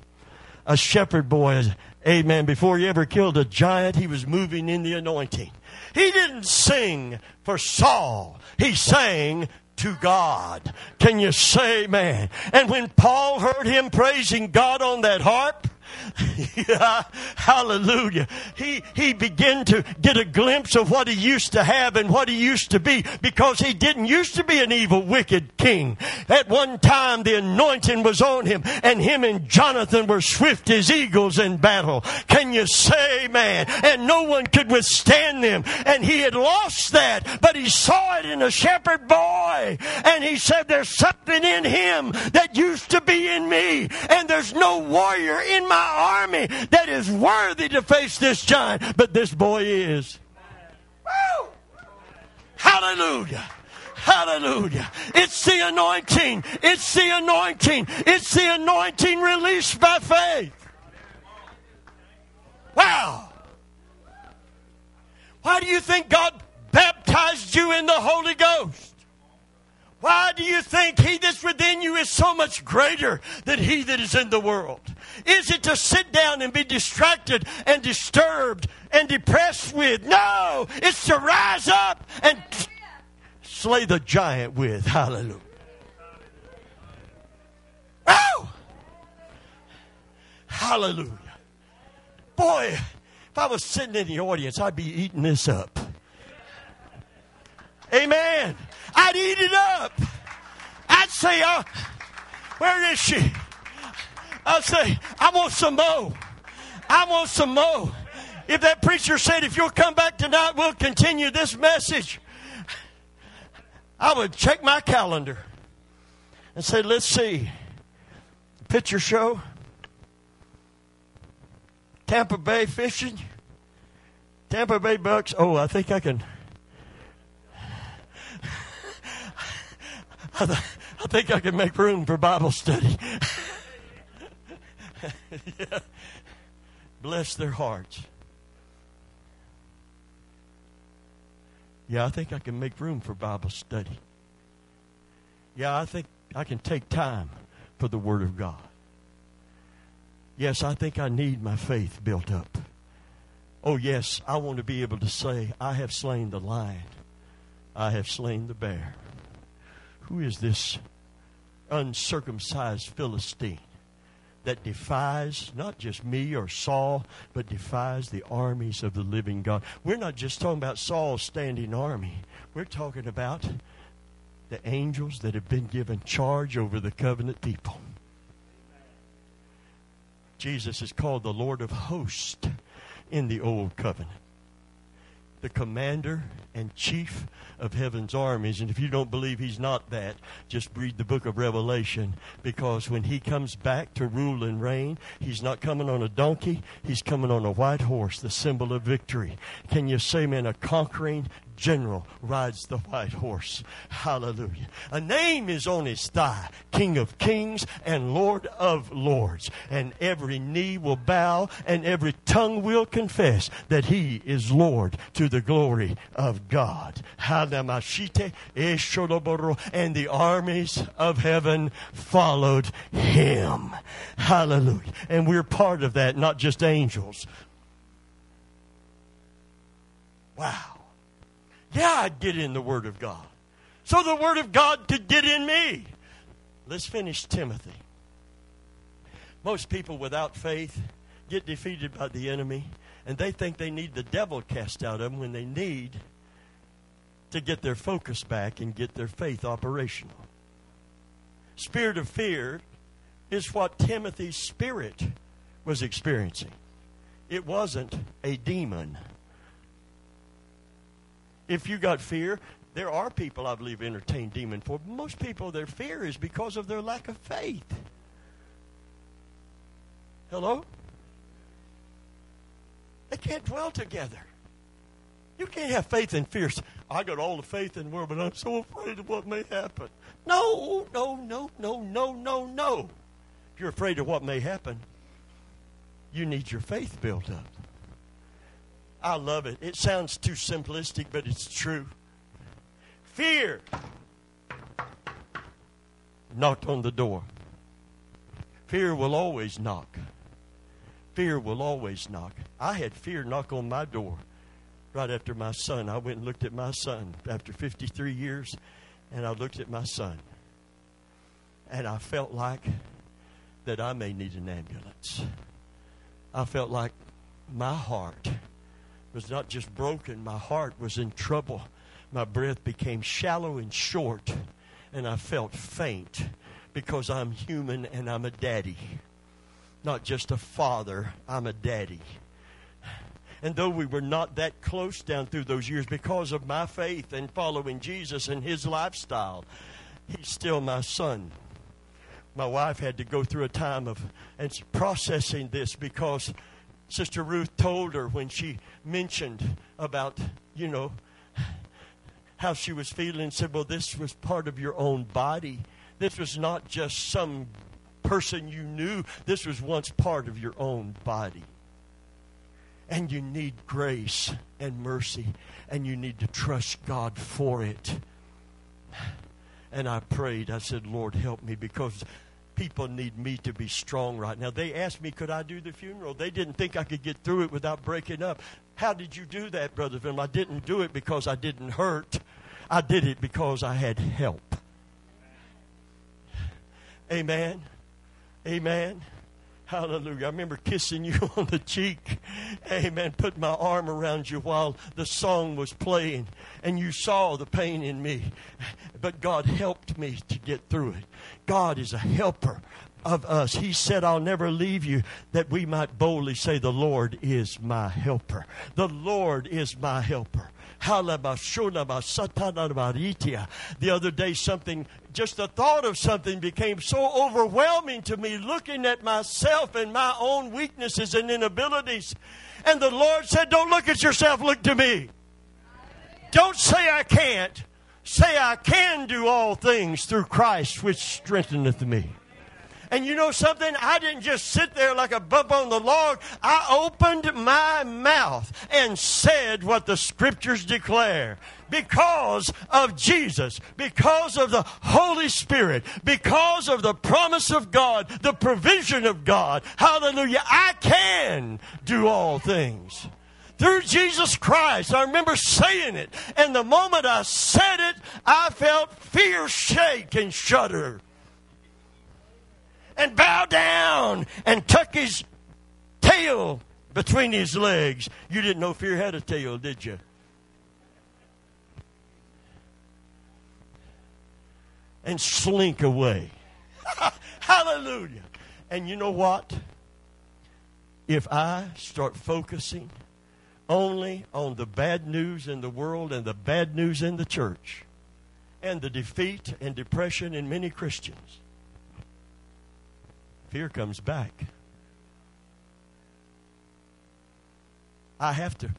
A shepherd boy, amen. Before he ever killed a giant, he was moving in the anointing. He didn't sing for Saul. He sang to God. Can you say, man? And when Paul heard him praising God on that harp, yeah, hallelujah. He, he began to get a glimpse of what he used to have and what he used to be because he didn't used to be an evil, wicked king. At one time, the anointing was on him and him and Jonathan were swift as eagles in battle. Can you say, man? And no one could withstand them. And he had lost that, but he saw it in a shepherd boy. And he said, there's something in him that used to be in me. And there's no warrior in my army that is worthy to face this giant, but this boy is. Woo! Hallelujah. Hallelujah. It's the anointing. It's the anointing. It's the anointing released by faith. Wow. Why do you think God baptized you in the Holy Ghost? Why do you think he that's within you is so much greater than he that is in the world? Is it to sit down and be distracted and disturbed and depressed with? No, it's to rise up and slay the giant with. Hallelujah. Oh! Hallelujah. Boy, if I was sitting in the audience, I'd be eating this up. Amen. I'd eat it up. I'd say, uh, where is she? I'd say, I want some more. I want some more. If that preacher said, if you'll come back tonight, we'll continue this message, I would check my calendar and say, let's see. Picture show, Tampa Bay fishing, Tampa Bay Bucks. Oh, I think I can. I, th- I think I can make room for Bible study. yeah. Bless their hearts. Yeah, I think I can make room for Bible study. Yeah, I think I can take time for the Word of God. Yes, I think I need my faith built up. Oh, yes, I want to be able to say, I have slain the lion, I have slain the bear. Who is this uncircumcised Philistine that defies not just me or Saul, but defies the armies of the living God? We're not just talking about Saul's standing army, we're talking about the angels that have been given charge over the covenant people. Jesus is called the Lord of hosts in the old covenant. The commander and chief of heaven's armies. And if you don't believe he's not that, just read the book of Revelation because when he comes back to rule and reign, he's not coming on a donkey, he's coming on a white horse, the symbol of victory. Can you say, man, a conquering general rides the white horse. Hallelujah. A name is on his thigh King of kings and Lord of lords. And every knee will bow and every tongue will confess that he is Lord to the glory of God. And the armies of heaven followed him. Hallelujah. And we're part of that, not just angels. Wow. Yeah, I'd get in the Word of God. So the Word of God could get in me. Let's finish Timothy. Most people without faith get defeated by the enemy, and they think they need the devil cast out of them when they need to get their focus back and get their faith operational. Spirit of fear is what Timothy's spirit was experiencing. It wasn't a demon if you got fear, there are people I believe entertain demon for. Most people, their fear is because of their lack of faith. Hello? They can't dwell together. You can't have faith and fear. I got all the faith in the world, but I'm so afraid of what may happen. No, no, no, no, no, no, no. If you're afraid of what may happen, you need your faith built up. I love it. It sounds too simplistic, but it's true. Fear knocked on the door. Fear will always knock. Fear will always knock. I had fear knock on my door right after my son. I went and looked at my son after 53 years, and I looked at my son. And I felt like that I may need an ambulance. I felt like my heart was not just broken, my heart was in trouble. My breath became shallow and short, and I felt faint because I'm human and I'm a daddy. Not just a father, I'm a daddy. And though we were not that close down through those years because of my faith and following Jesus and his lifestyle, he's still my son. My wife had to go through a time of and processing this because Sister Ruth told her when she mentioned about, you know, how she was feeling, said, Well, this was part of your own body. This was not just some person you knew, this was once part of your own body. And you need grace and mercy, and you need to trust God for it. And I prayed, I said, Lord, help me because people need me to be strong right now. They asked me, could I do the funeral? They didn't think I could get through it without breaking up. How did you do that, Brother Phil? I didn't do it because I didn't hurt. I did it because I had help. Amen. Amen. Hallelujah. I remember kissing you on the cheek. Amen. Put my arm around you while the song was playing. And you saw the pain in me. But God helped me to get through it. God is a helper. of us. He said, I'll never leave you, that we might boldly say, The Lord is my helper. The Lord is my helper. The other day, something, just the thought of something became so overwhelming to me, looking at myself and my own weaknesses and inabilities. And the Lord said, Don't look at yourself, look to me. Don't say I can't. Say I can do all things through Christ, which strengtheneth me. And you know something? I didn't just sit there like a bump on the log. I opened my mouth and said what the scriptures declare. Because of Jesus, because of the Holy Spirit, because of the promise of God, the provision of God. Hallelujah. I can do all things through Jesus Christ. I remember saying it. And the moment I said it, I felt fear shake and shudder and bow down and tuck his tail between his legs. You didn't know fear had a tail, did you? And slink away. Hallelujah. And you know what? If I start focusing only on the bad news in the world and the bad news in the church and the defeat and depression in many Christians, fear comes back. I have to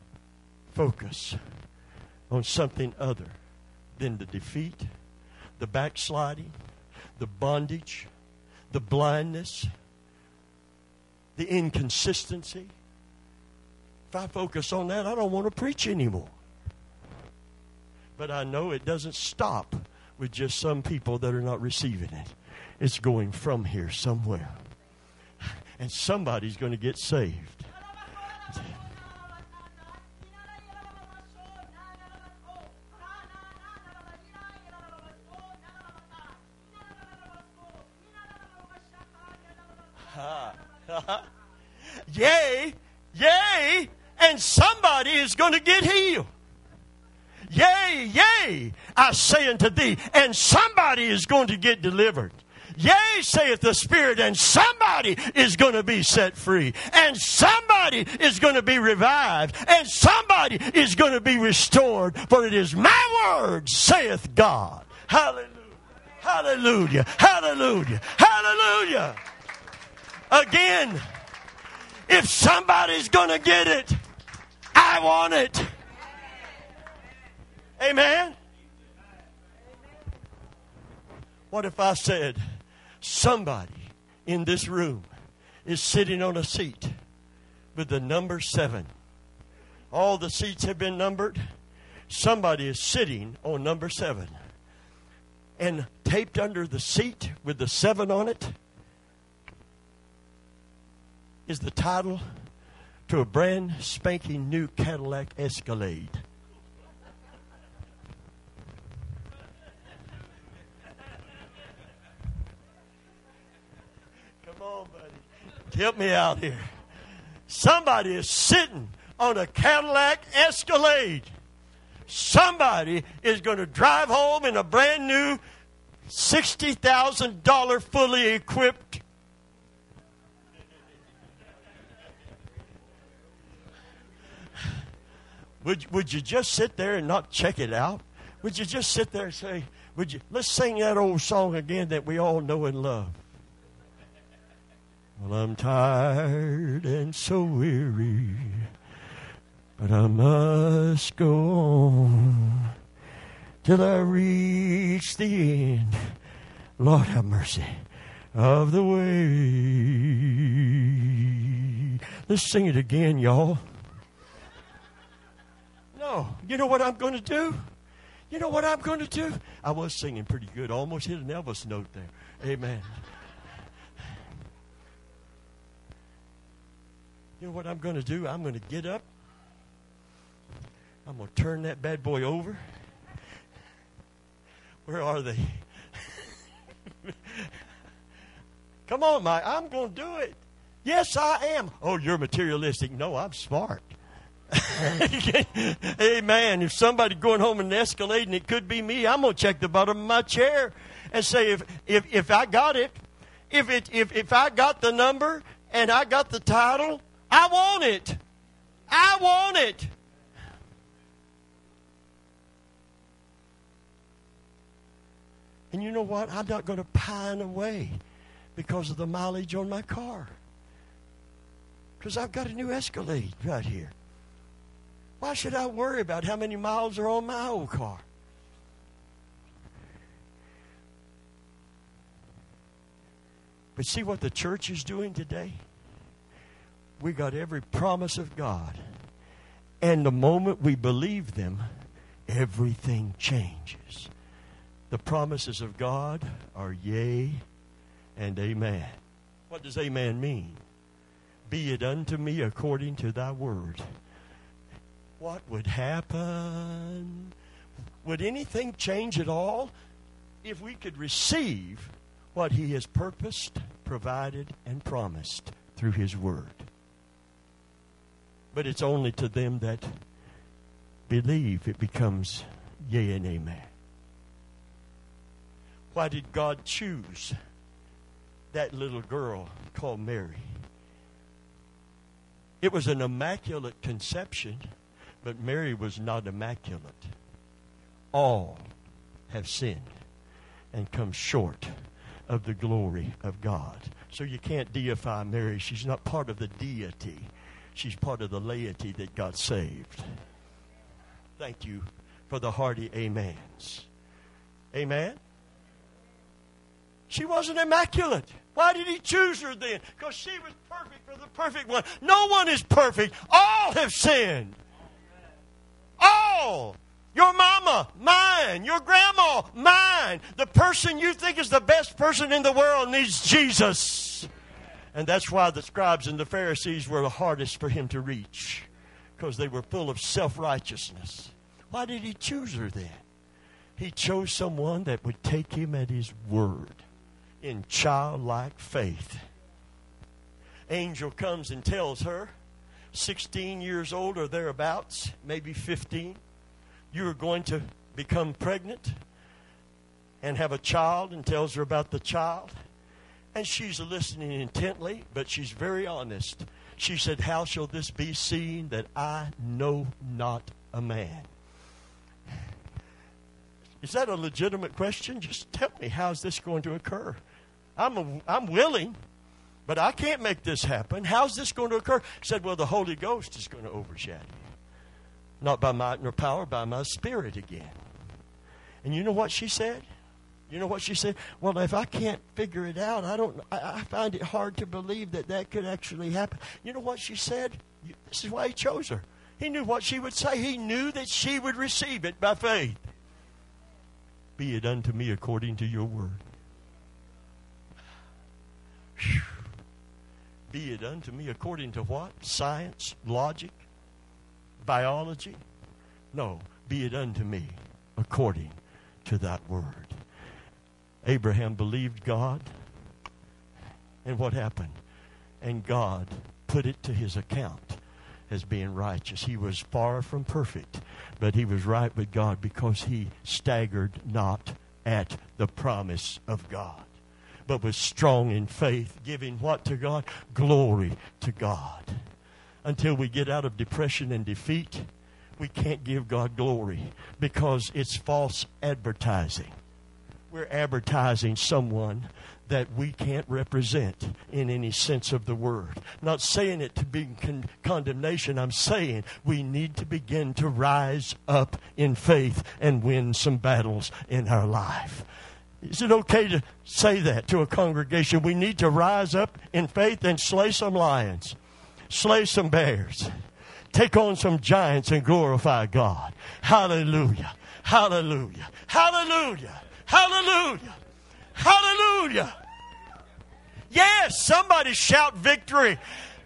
focus on something other than the defeat, the backsliding, the bondage, the blindness, the inconsistency. If I focus on that, I don't want to preach anymore. But I know it doesn't stop with just some people that are not receiving it. It's going from here somewhere and somebody's going to get saved. yay, yay, and somebody is going to get healed. Yay, yay, I say unto thee, and somebody is going to get delivered. Yea, saith the Spirit, and somebody is going to be set free, and somebody is going to be revived, and somebody is going to be restored. For it is my word, saith God. Hallelujah. Hallelujah. Hallelujah. Hallelujah. Again, if somebody's going to get it, I want it. Amen. What if I said, Somebody in this room is sitting on a seat with the number seven. All the seats have been numbered. Somebody is sitting on number seven. And taped under the seat with the seven on it is the title to a brand spanking new Cadillac Escalade. Help me out here. Somebody is sitting on a Cadillac Escalade. Somebody is going to drive home in a brand new $60,000 fully equipped. Would, would you just sit there and not check it out? Would you just sit there and say, would you, let's sing that old song again that we all know and love. Well, I'm tired and so weary, but I must go on till I reach the end. Lord have mercy of the way. Let's sing it again, y'all. No, you know what I'm going to do? You know what I'm going to do? I was singing pretty good. Almost hit an Elvis note there. Amen. You know what I'm going to do? I'm going to get up. I'm going to turn that bad boy over. Where are they? Come on, Mike. I'm going to do it. Yes, I am. Oh, you're materialistic. No, I'm smart. Amen. If somebody going home and it could be me, I'm going to check the bottom of my chair and say, if, if, if I got it, if it if, if I got the number and I got the title, I want it. I want it. And you know what? I'm not going to pine away because of the mileage on my car. Because I've got a new Escalade right here. Why should I worry about how many miles are on my old car? But see what the church is doing today? We got every promise of God. And the moment we believe them, everything changes. The promises of God are yea and amen. What does amen mean? Be it unto me according to thy word. What would happen? Would anything change at all if we could receive what he has purposed, provided, and promised through his word? But it's only to them that believe it becomes yea and amen. Why did God choose that little girl called Mary? It was an immaculate conception, but Mary was not immaculate. All have sinned and come short of the glory of God. So you can't deify Mary. She's not part of the deity. She's part of the laity that got saved. Thank you for the hearty amens. Amen? She wasn't immaculate. Why did he choose her then? Because she was perfect for the perfect one. No one is perfect. All have sinned. All. Your mama, mine. Your grandma, mine. The person you think is the best person in the world needs Jesus. And that's why the scribes and the Pharisees were the hardest for him to reach. Because they were full of self righteousness. Why did he choose her then? He chose someone that would take him at his word in childlike faith. Angel comes and tells her, 16 years old or thereabouts, maybe 15, you are going to become pregnant and have a child, and tells her about the child. And she's listening intently, but she's very honest. She said, How shall this be seen that I know not a man? Is that a legitimate question? Just tell me, how's this going to occur? I'm, a, I'm willing, but I can't make this happen. How's this going to occur? He said, Well, the Holy Ghost is going to overshadow you. Not by might nor power, by my spirit again. And you know what she said? You know what she said? Well, if I can't figure it out, I don't. I, I find it hard to believe that that could actually happen. You know what she said? This is why he chose her. He knew what she would say. He knew that she would receive it by faith. Be it unto me according to your word. Whew. Be it unto me according to what? Science, logic, biology? No, be it unto me according to that word. Abraham believed God, and what happened? And God put it to his account as being righteous. He was far from perfect, but he was right with God because he staggered not at the promise of God but was strong in faith, giving what to God? Glory to God. Until we get out of depression and defeat, we can't give God glory because it's false advertising. We're advertising someone that we can't represent in any sense of the word. Not saying it to be con- condemnation. I'm saying we need to begin to rise up in faith and win some battles in our life. Is it okay to say that to a congregation? We need to rise up in faith and slay some lions, slay some bears, take on some giants and glorify God. Hallelujah. Hallelujah. Hallelujah. Hallelujah. Hallelujah. Yes, somebody shout victory.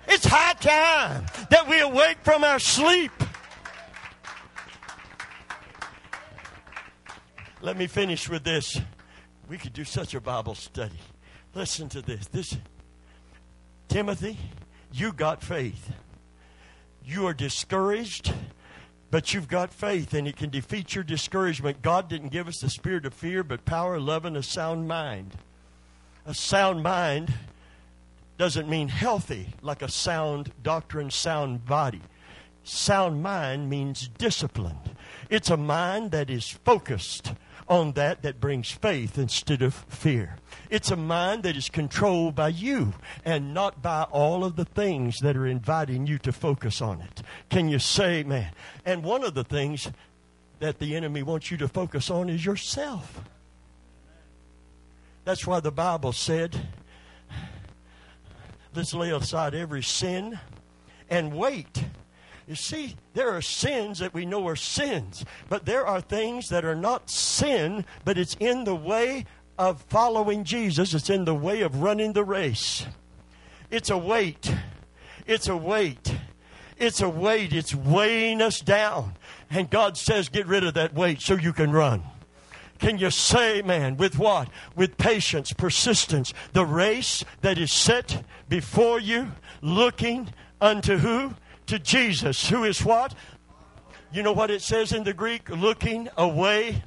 It's high time that we awake from our sleep. Let me finish with this. We could do such a Bible study. Listen to this. This Timothy, you got faith. You are discouraged, but you've got faith and it can defeat your discouragement. God didn't give us the spirit of fear, but power, love, and a sound mind. A sound mind doesn't mean healthy, like a sound doctrine, sound body. Sound mind means disciplined. It's a mind that is focused on that that brings faith instead of fear. It's a mind that is controlled by you and not by all of the things that are inviting you to focus on it. Can you say, man? And one of the things that the enemy wants you to focus on is yourself. That's why the Bible said, let's lay aside every sin and weight. You see, there are sins that we know are sins, but there are things that are not sin, but it's in the way of following Jesus, it's in the way of running the race. It's a weight. It's a weight. It's a weight. It's weighing us down. And God says, get rid of that weight so you can run. Can you say, man, with what? With patience, persistence, the race that is set before you, looking unto who? To Jesus, who is what? You know what it says in the Greek? Looking away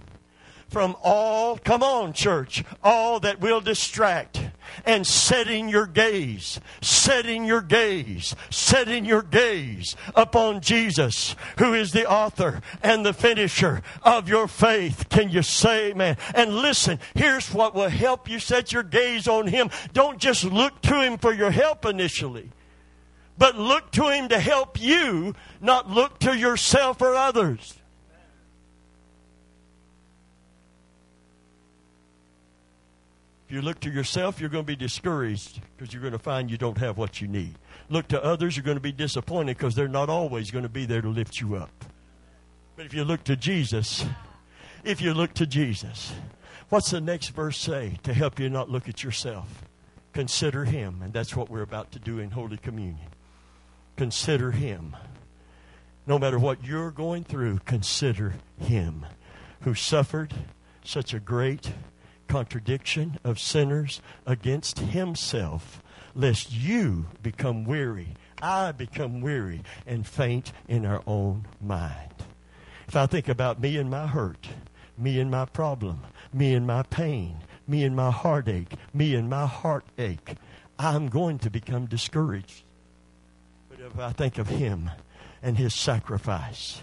from all, come on, church, all that will distract and setting your gaze, setting your gaze, setting your gaze upon Jesus, who is the author and the finisher of your faith. Can you say, man? And listen, here's what will help you set your gaze on Him. Don't just look to Him for your help initially, but look to Him to help you, not look to yourself or others. If you look to yourself, you're going to be discouraged because you're going to find you don't have what you need. Look to others, you're going to be disappointed because they're not always going to be there to lift you up. But if you look to Jesus, if you look to Jesus, what's the next verse say to help you not look at yourself? Consider Him. And that's what we're about to do in Holy Communion. Consider Him. No matter what you're going through, consider Him who suffered such a great contradiction of sinners against himself, lest you become weary, I become weary, and faint in our own mind. If I think about me and my hurt, me and my problem, me and my pain, me and my heartache, me and my heartache, I'm going to become discouraged. If I think of him and his sacrifice,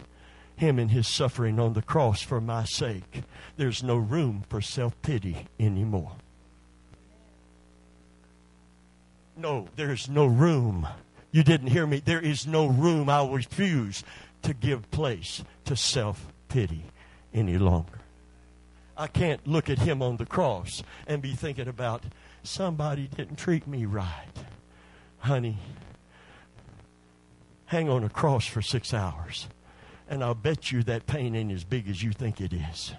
him and his suffering on the cross for my sake. There's no room for self pity anymore. No, there's no room. You didn't hear me. There is no room. I refuse to give place to self pity any longer. I can't look at him on the cross and be thinking about somebody didn't treat me right. Honey, hang on a cross for six hours and I'll bet you that pain ain't as big as you think it is.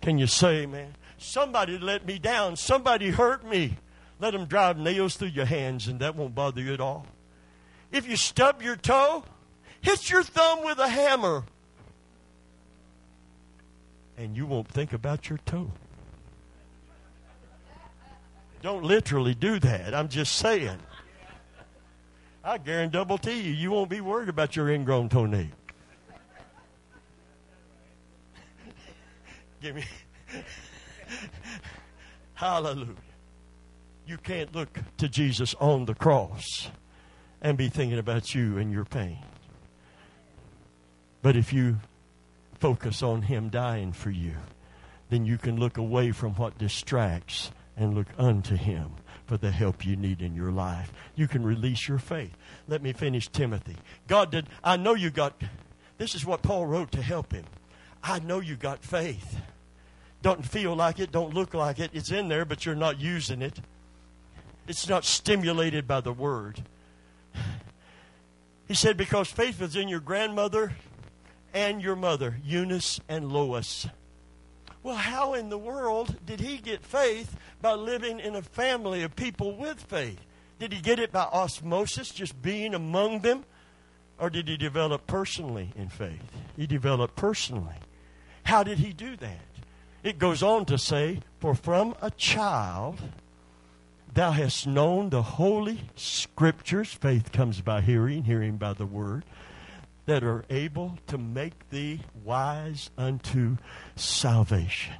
Can you say, man? Somebody let me down. Somebody hurt me. Let them drive nails through your hands, and that won't bother you at all. If you stub your toe, hit your thumb with a hammer, and you won't think about your toe. Don't literally do that. I'm just saying. I guarantee you, you won't be worried about your ingrown toenail. Give me. Hallelujah. You can't look to Jesus on the cross and be thinking about you and your pain. But if you focus on Him dying for you, then you can look away from what distracts and look unto Him for the help you need in your life. You can release your faith. Let me finish Timothy. God did, I know you got, this is what Paul wrote to help him. I know you got faith. Don't feel like it, don't look like it. It's in there, but you're not using it. It's not stimulated by the word. He said, Because faith was in your grandmother and your mother, Eunice and Lois. Well, how in the world did he get faith by living in a family of people with faith? Did he get it by osmosis, just being among them? Or did he develop personally in faith? He developed personally. How did he do that? It goes on to say, For from a child thou hast known the holy scriptures, faith comes by hearing, hearing by the word, that are able to make thee wise unto salvation.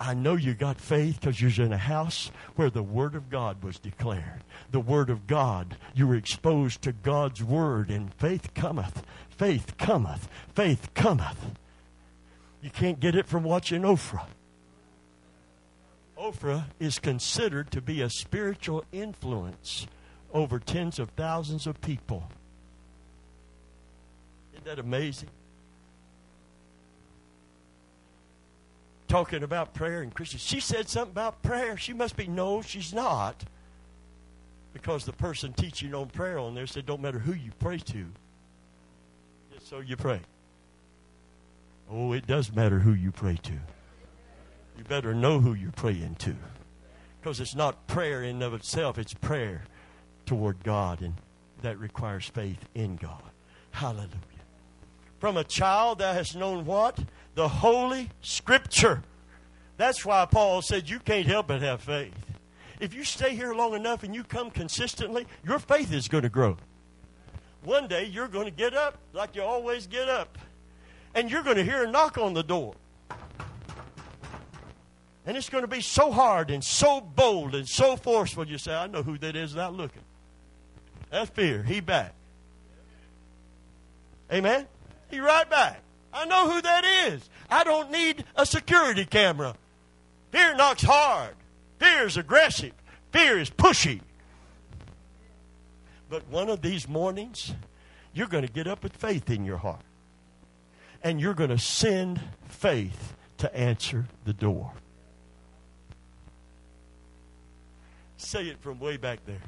I know you got faith because you're in a house where the Word of God was declared. The Word of God. You were exposed to God's Word, and faith cometh. Faith cometh. Faith cometh. You can't get it from watching Oprah. Oprah is considered to be a spiritual influence over tens of thousands of people. That amazing? talking about prayer and Christians. She said something about prayer. She must be, no, she's not. Because the person teaching on prayer on there said, don't matter who you pray to, just so you pray. Oh, it does matter who you pray to. You better know who you're praying to. Because it's not prayer in of itself, it's prayer toward God, and that requires faith in God. Hallelujah. From a child that has known what? the Holy Scripture. That's why Paul said you can't help but have faith. If you stay here long enough and you come consistently, your faith is going to grow. One day you're going to get up like you always get up, and you're going to hear a knock on the door. And it's going to be so hard and so bold and so forceful. You say, I know who that is without looking. That's fear. He back. Amen? He right back. I know who that is. I don't need a security camera. Fear knocks hard. Fear is aggressive. Fear is pushy. But one of these mornings, you're going to get up with faith in your heart. And you're going to send faith to answer the door. Say it from way back there.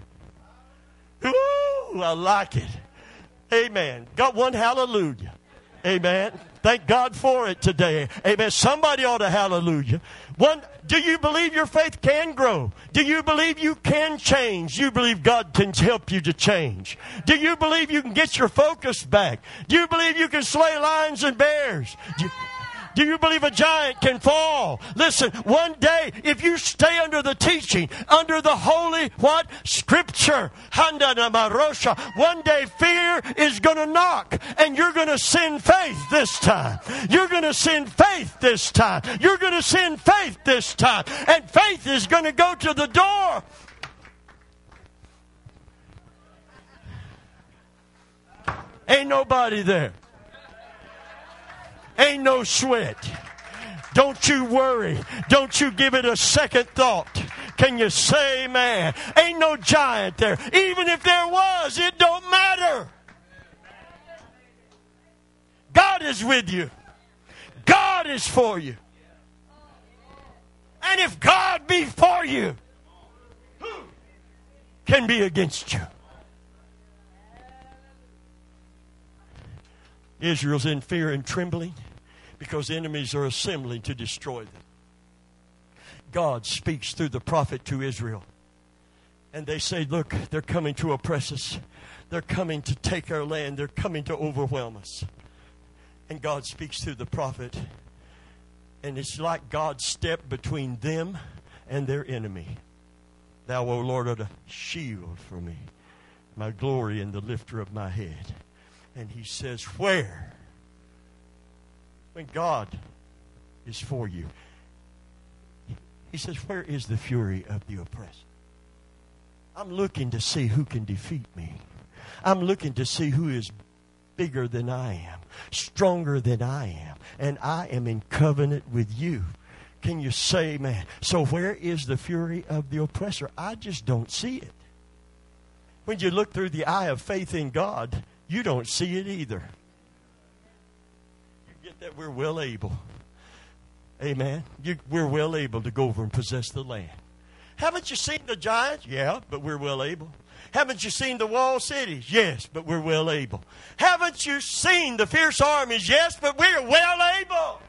Ooh, I like it. Amen. Got one hallelujah. Amen. Thank God for it today. Amen. Somebody ought to hallelujah. One, do you believe your faith can grow? Do you believe you can change? You believe God can help you to change? Do you believe you can get your focus back? Do you believe you can slay lions and bears? Do you, do you believe a giant can fall? Listen, one day, if you stay under the teaching, under the holy what? Scripture, one day fear is going to knock and you're going to send faith this time. You're going to send faith this time. You're going to send faith this time. And faith is going to go to the door. Ain't nobody there. Ain't no sweat. Don't you worry. Don't you give it a second thought. Can you say man? Ain't no giant there. Even if there was, it don't matter. God is with you. God is for you. And if God be for you, who can be against you? Israel's in fear and trembling because enemies are assembling to destroy them. God speaks through the prophet to Israel. And they say, Look, they're coming to oppress us. They're coming to take our land. They're coming to overwhelm us. And God speaks through the prophet. And it's like God stepped between them and their enemy. Thou, O Lord, art a shield for me, my glory and the lifter of my head. And he says, Where? When God is for you. He says, Where is the fury of the oppressed? I'm looking to see who can defeat me. I'm looking to see who is bigger than I am, stronger than I am, and I am in covenant with you. Can you say, man? So, where is the fury of the oppressor? I just don't see it. When you look through the eye of faith in God, you don't see it either. That we're well able. Amen. You, we're well able to go over and possess the land. Haven't you seen the giants? Yeah, but we're well able. Haven't you seen the walled cities? Yes, but we're well able. Haven't you seen the fierce armies? Yes, but we're well able.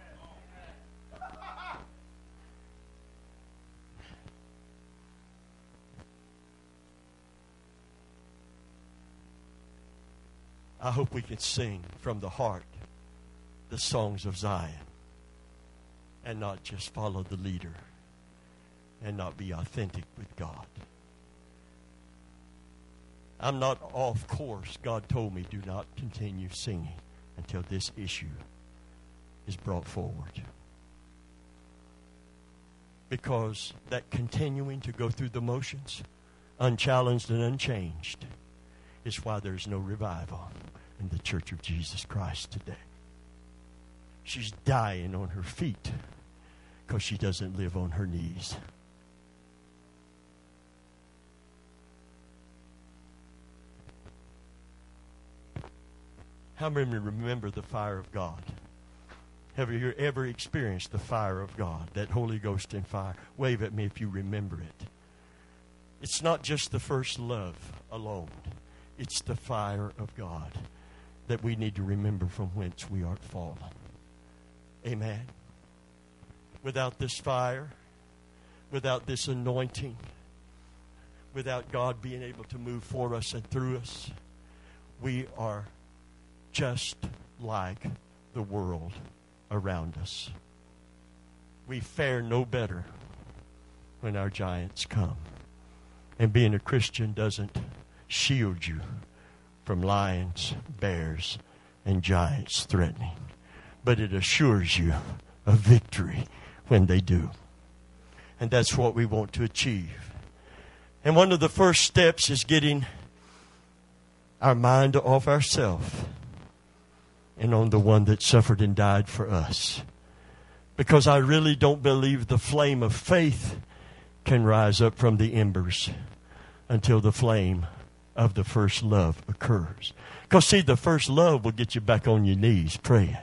I hope we can sing from the heart the songs of Zion and not just follow the leader and not be authentic with God. I'm not off course. God told me do not continue singing until this issue is brought forward. Because that continuing to go through the motions, unchallenged and unchanged, is why there's no revival in the Church of Jesus Christ today. She's dying on her feet because she doesn't live on her knees. How many remember the fire of God? Have you ever experienced the fire of God, that Holy Ghost in fire? Wave at me if you remember it. It's not just the first love alone, it's the fire of God that we need to remember from whence we are fallen. Amen. Without this fire, without this anointing, without God being able to move for us and through us, we are just like the world around us. We fare no better when our giants come. And being a Christian doesn't shield you from lions, bears, and giants threatening, but it assures you of victory when they do. And that's what we want to achieve. And one of the first steps is getting our mind off ourselves and on the one that suffered and died for us. Because I really don't believe the flame of faith can rise up from the embers until the flame of the first love occurs. Because, see, the first love will get you back on your knees praying.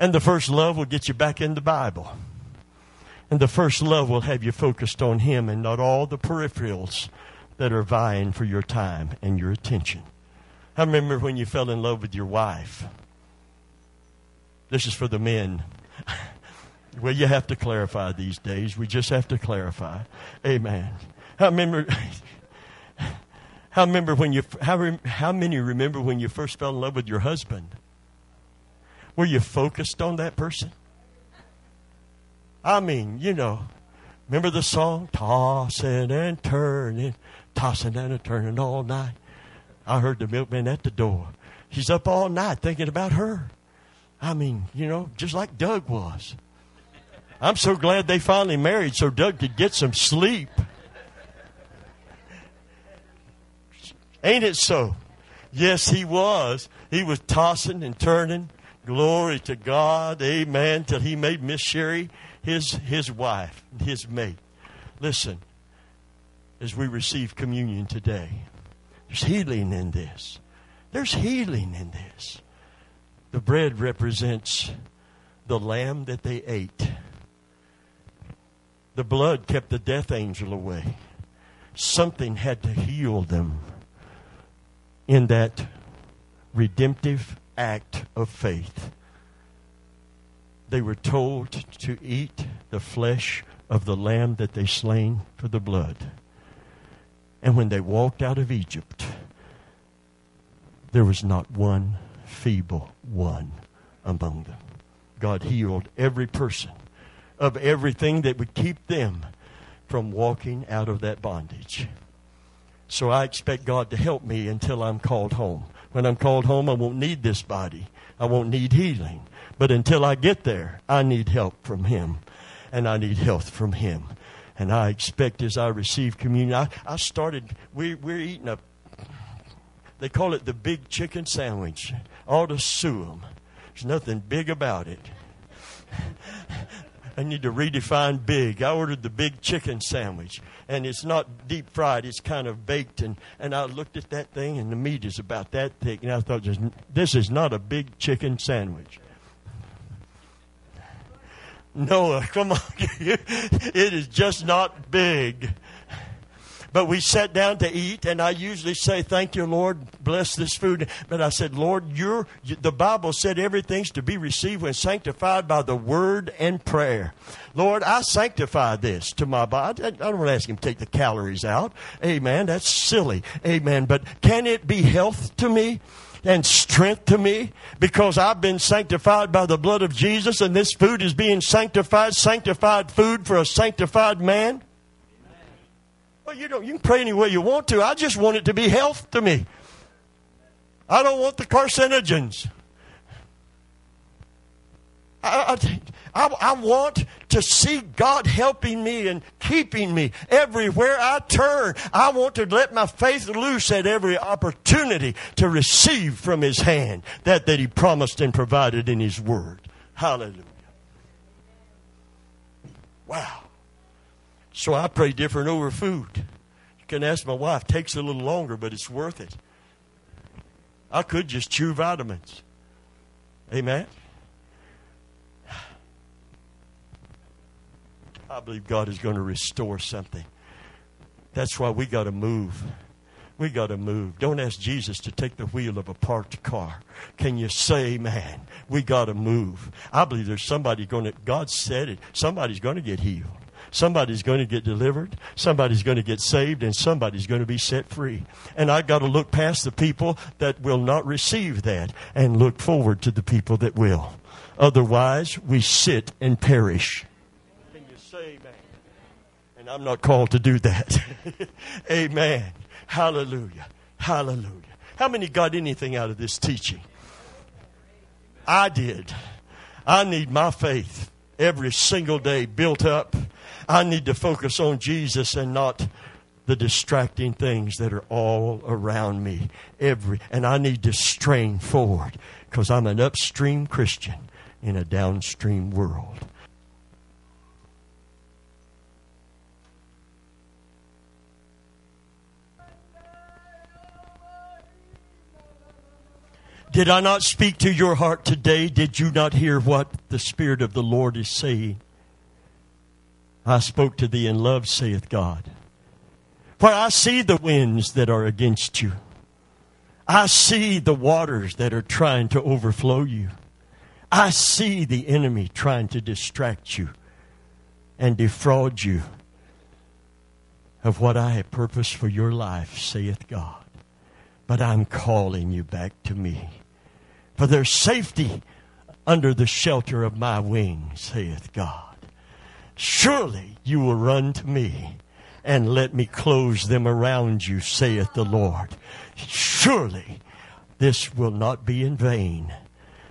And the first love will get you back in the Bible. And the first love will have you focused on Him and not all the peripherals that are vying for your time and your attention. I remember when you fell in love with your wife. This is for the men. well, you have to clarify these days. We just have to clarify. Amen. I remember. How remember when you how, how many remember when you first fell in love with your husband? Were you focused on that person? I mean, you know, remember the song tossing and turning, tossing and turning all night. I heard the milkman at the door. He's up all night thinking about her. I mean, you know, just like Doug was. I'm so glad they finally married so Doug could get some sleep. Ain't it so? Yes, he was. He was tossing and turning. Glory to God. Amen. Till he made Miss Sherry his, his wife, his mate. Listen, as we receive communion today, there's healing in this. There's healing in this. The bread represents the lamb that they ate. The blood kept the death angel away. Something had to heal them in that redemptive act of faith. They were told to eat the flesh of the lamb that they slain for the blood. And when they walked out of Egypt, there was not one feeble one among them. God healed every person of everything that would keep them from walking out of that bondage. So I expect God to help me until I'm called home. When I'm called home, I won't need this body. I won't need healing. But until I get there, I need help from Him. And I need health from Him. And I expect as I receive communion, I, I started, we, we're eating a, they call it the big chicken sandwich. Ought to sue them. There's nothing big about it. I need to redefine big. I ordered the big chicken sandwich, and it's not deep fried; it's kind of baked. and And I looked at that thing, and the meat is about that thick, and I thought, this is not a big chicken sandwich. Noah, come on, it is just not big. But we sat down to eat, and I usually say, Thank you, Lord, bless this food. But I said, Lord, you're, the Bible said everything's to be received when sanctified by the word and prayer. Lord, I sanctify this to my body. I don't want to ask him to take the calories out. Amen. That's silly. Amen. But can it be health to me? and strength to me because I've been sanctified by the blood of Jesus and this food is being sanctified, sanctified food for a sanctified man? You don't. You can pray any way you want to. I just want it to be health to me. I don't want the carcinogens. I, I, I, want to see God helping me and keeping me everywhere I turn. I want to let my faith loose at every opportunity to receive from His hand that that He promised and provided in His Word. Hallelujah. Wow. So I pray different over food. You can ask my wife. It takes a little longer, but it's worth it. I could just chew vitamins. Amen. I believe God is going to restore something. That's why we got to move. We got to move. Don't ask Jesus to take the wheel of a parked car. Can you say, man, we got to move? I believe there's somebody going to, God said it, somebody's going to get healed. Somebody's going to get delivered. Somebody's going to get saved, and somebody's going to be set free. And I've got to look past the people that will not receive that and look forward to the people that will. Otherwise, we sit and perish. Can you say amen? And I'm not called to do that. amen. Hallelujah. Hallelujah. How many got anything out of this teaching? I did. I need my faith every single day built up I need to focus on Jesus and not the distracting things that are all around me. Every and I need to strain forward because I'm an upstream Christian in a downstream world. Did I not speak to your heart today? Did you not hear what the Spirit of the Lord is saying? I spoke to thee in love, saith God. For I see the winds that are against you. I see the waters that are trying to overflow you. I see the enemy trying to distract you and defraud you of what I have purposed for your life, saith God. But I'm calling you back to me. For there's safety under the shelter of my wings, saith God. Surely you will run to me and let me close them around you, saith the Lord. Surely this will not be in vain.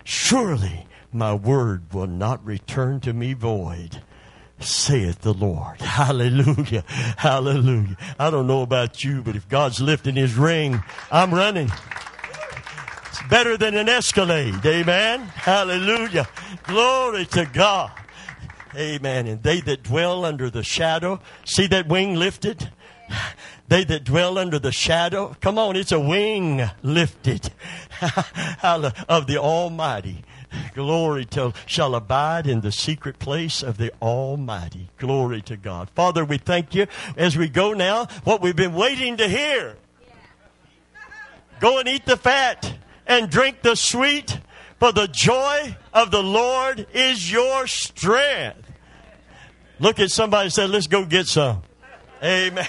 Surely my word will not return to me void, saith the Lord. Hallelujah. Hallelujah. I don't know about you, but if God's lifting his ring, I'm running. It's better than an escalade. Amen. Hallelujah. Glory to God. Amen. And they that dwell under the shadow, see that wing lifted? They that dwell under the shadow, come on, it's a wing lifted of the Almighty. Glory to, shall abide in the secret place of the Almighty. Glory to God. Father, we thank you as we go now, what we've been waiting to hear. Go and eat the fat and drink the sweet for the joy of the Lord is your strength. Look at somebody and say, let's go get some. Amen.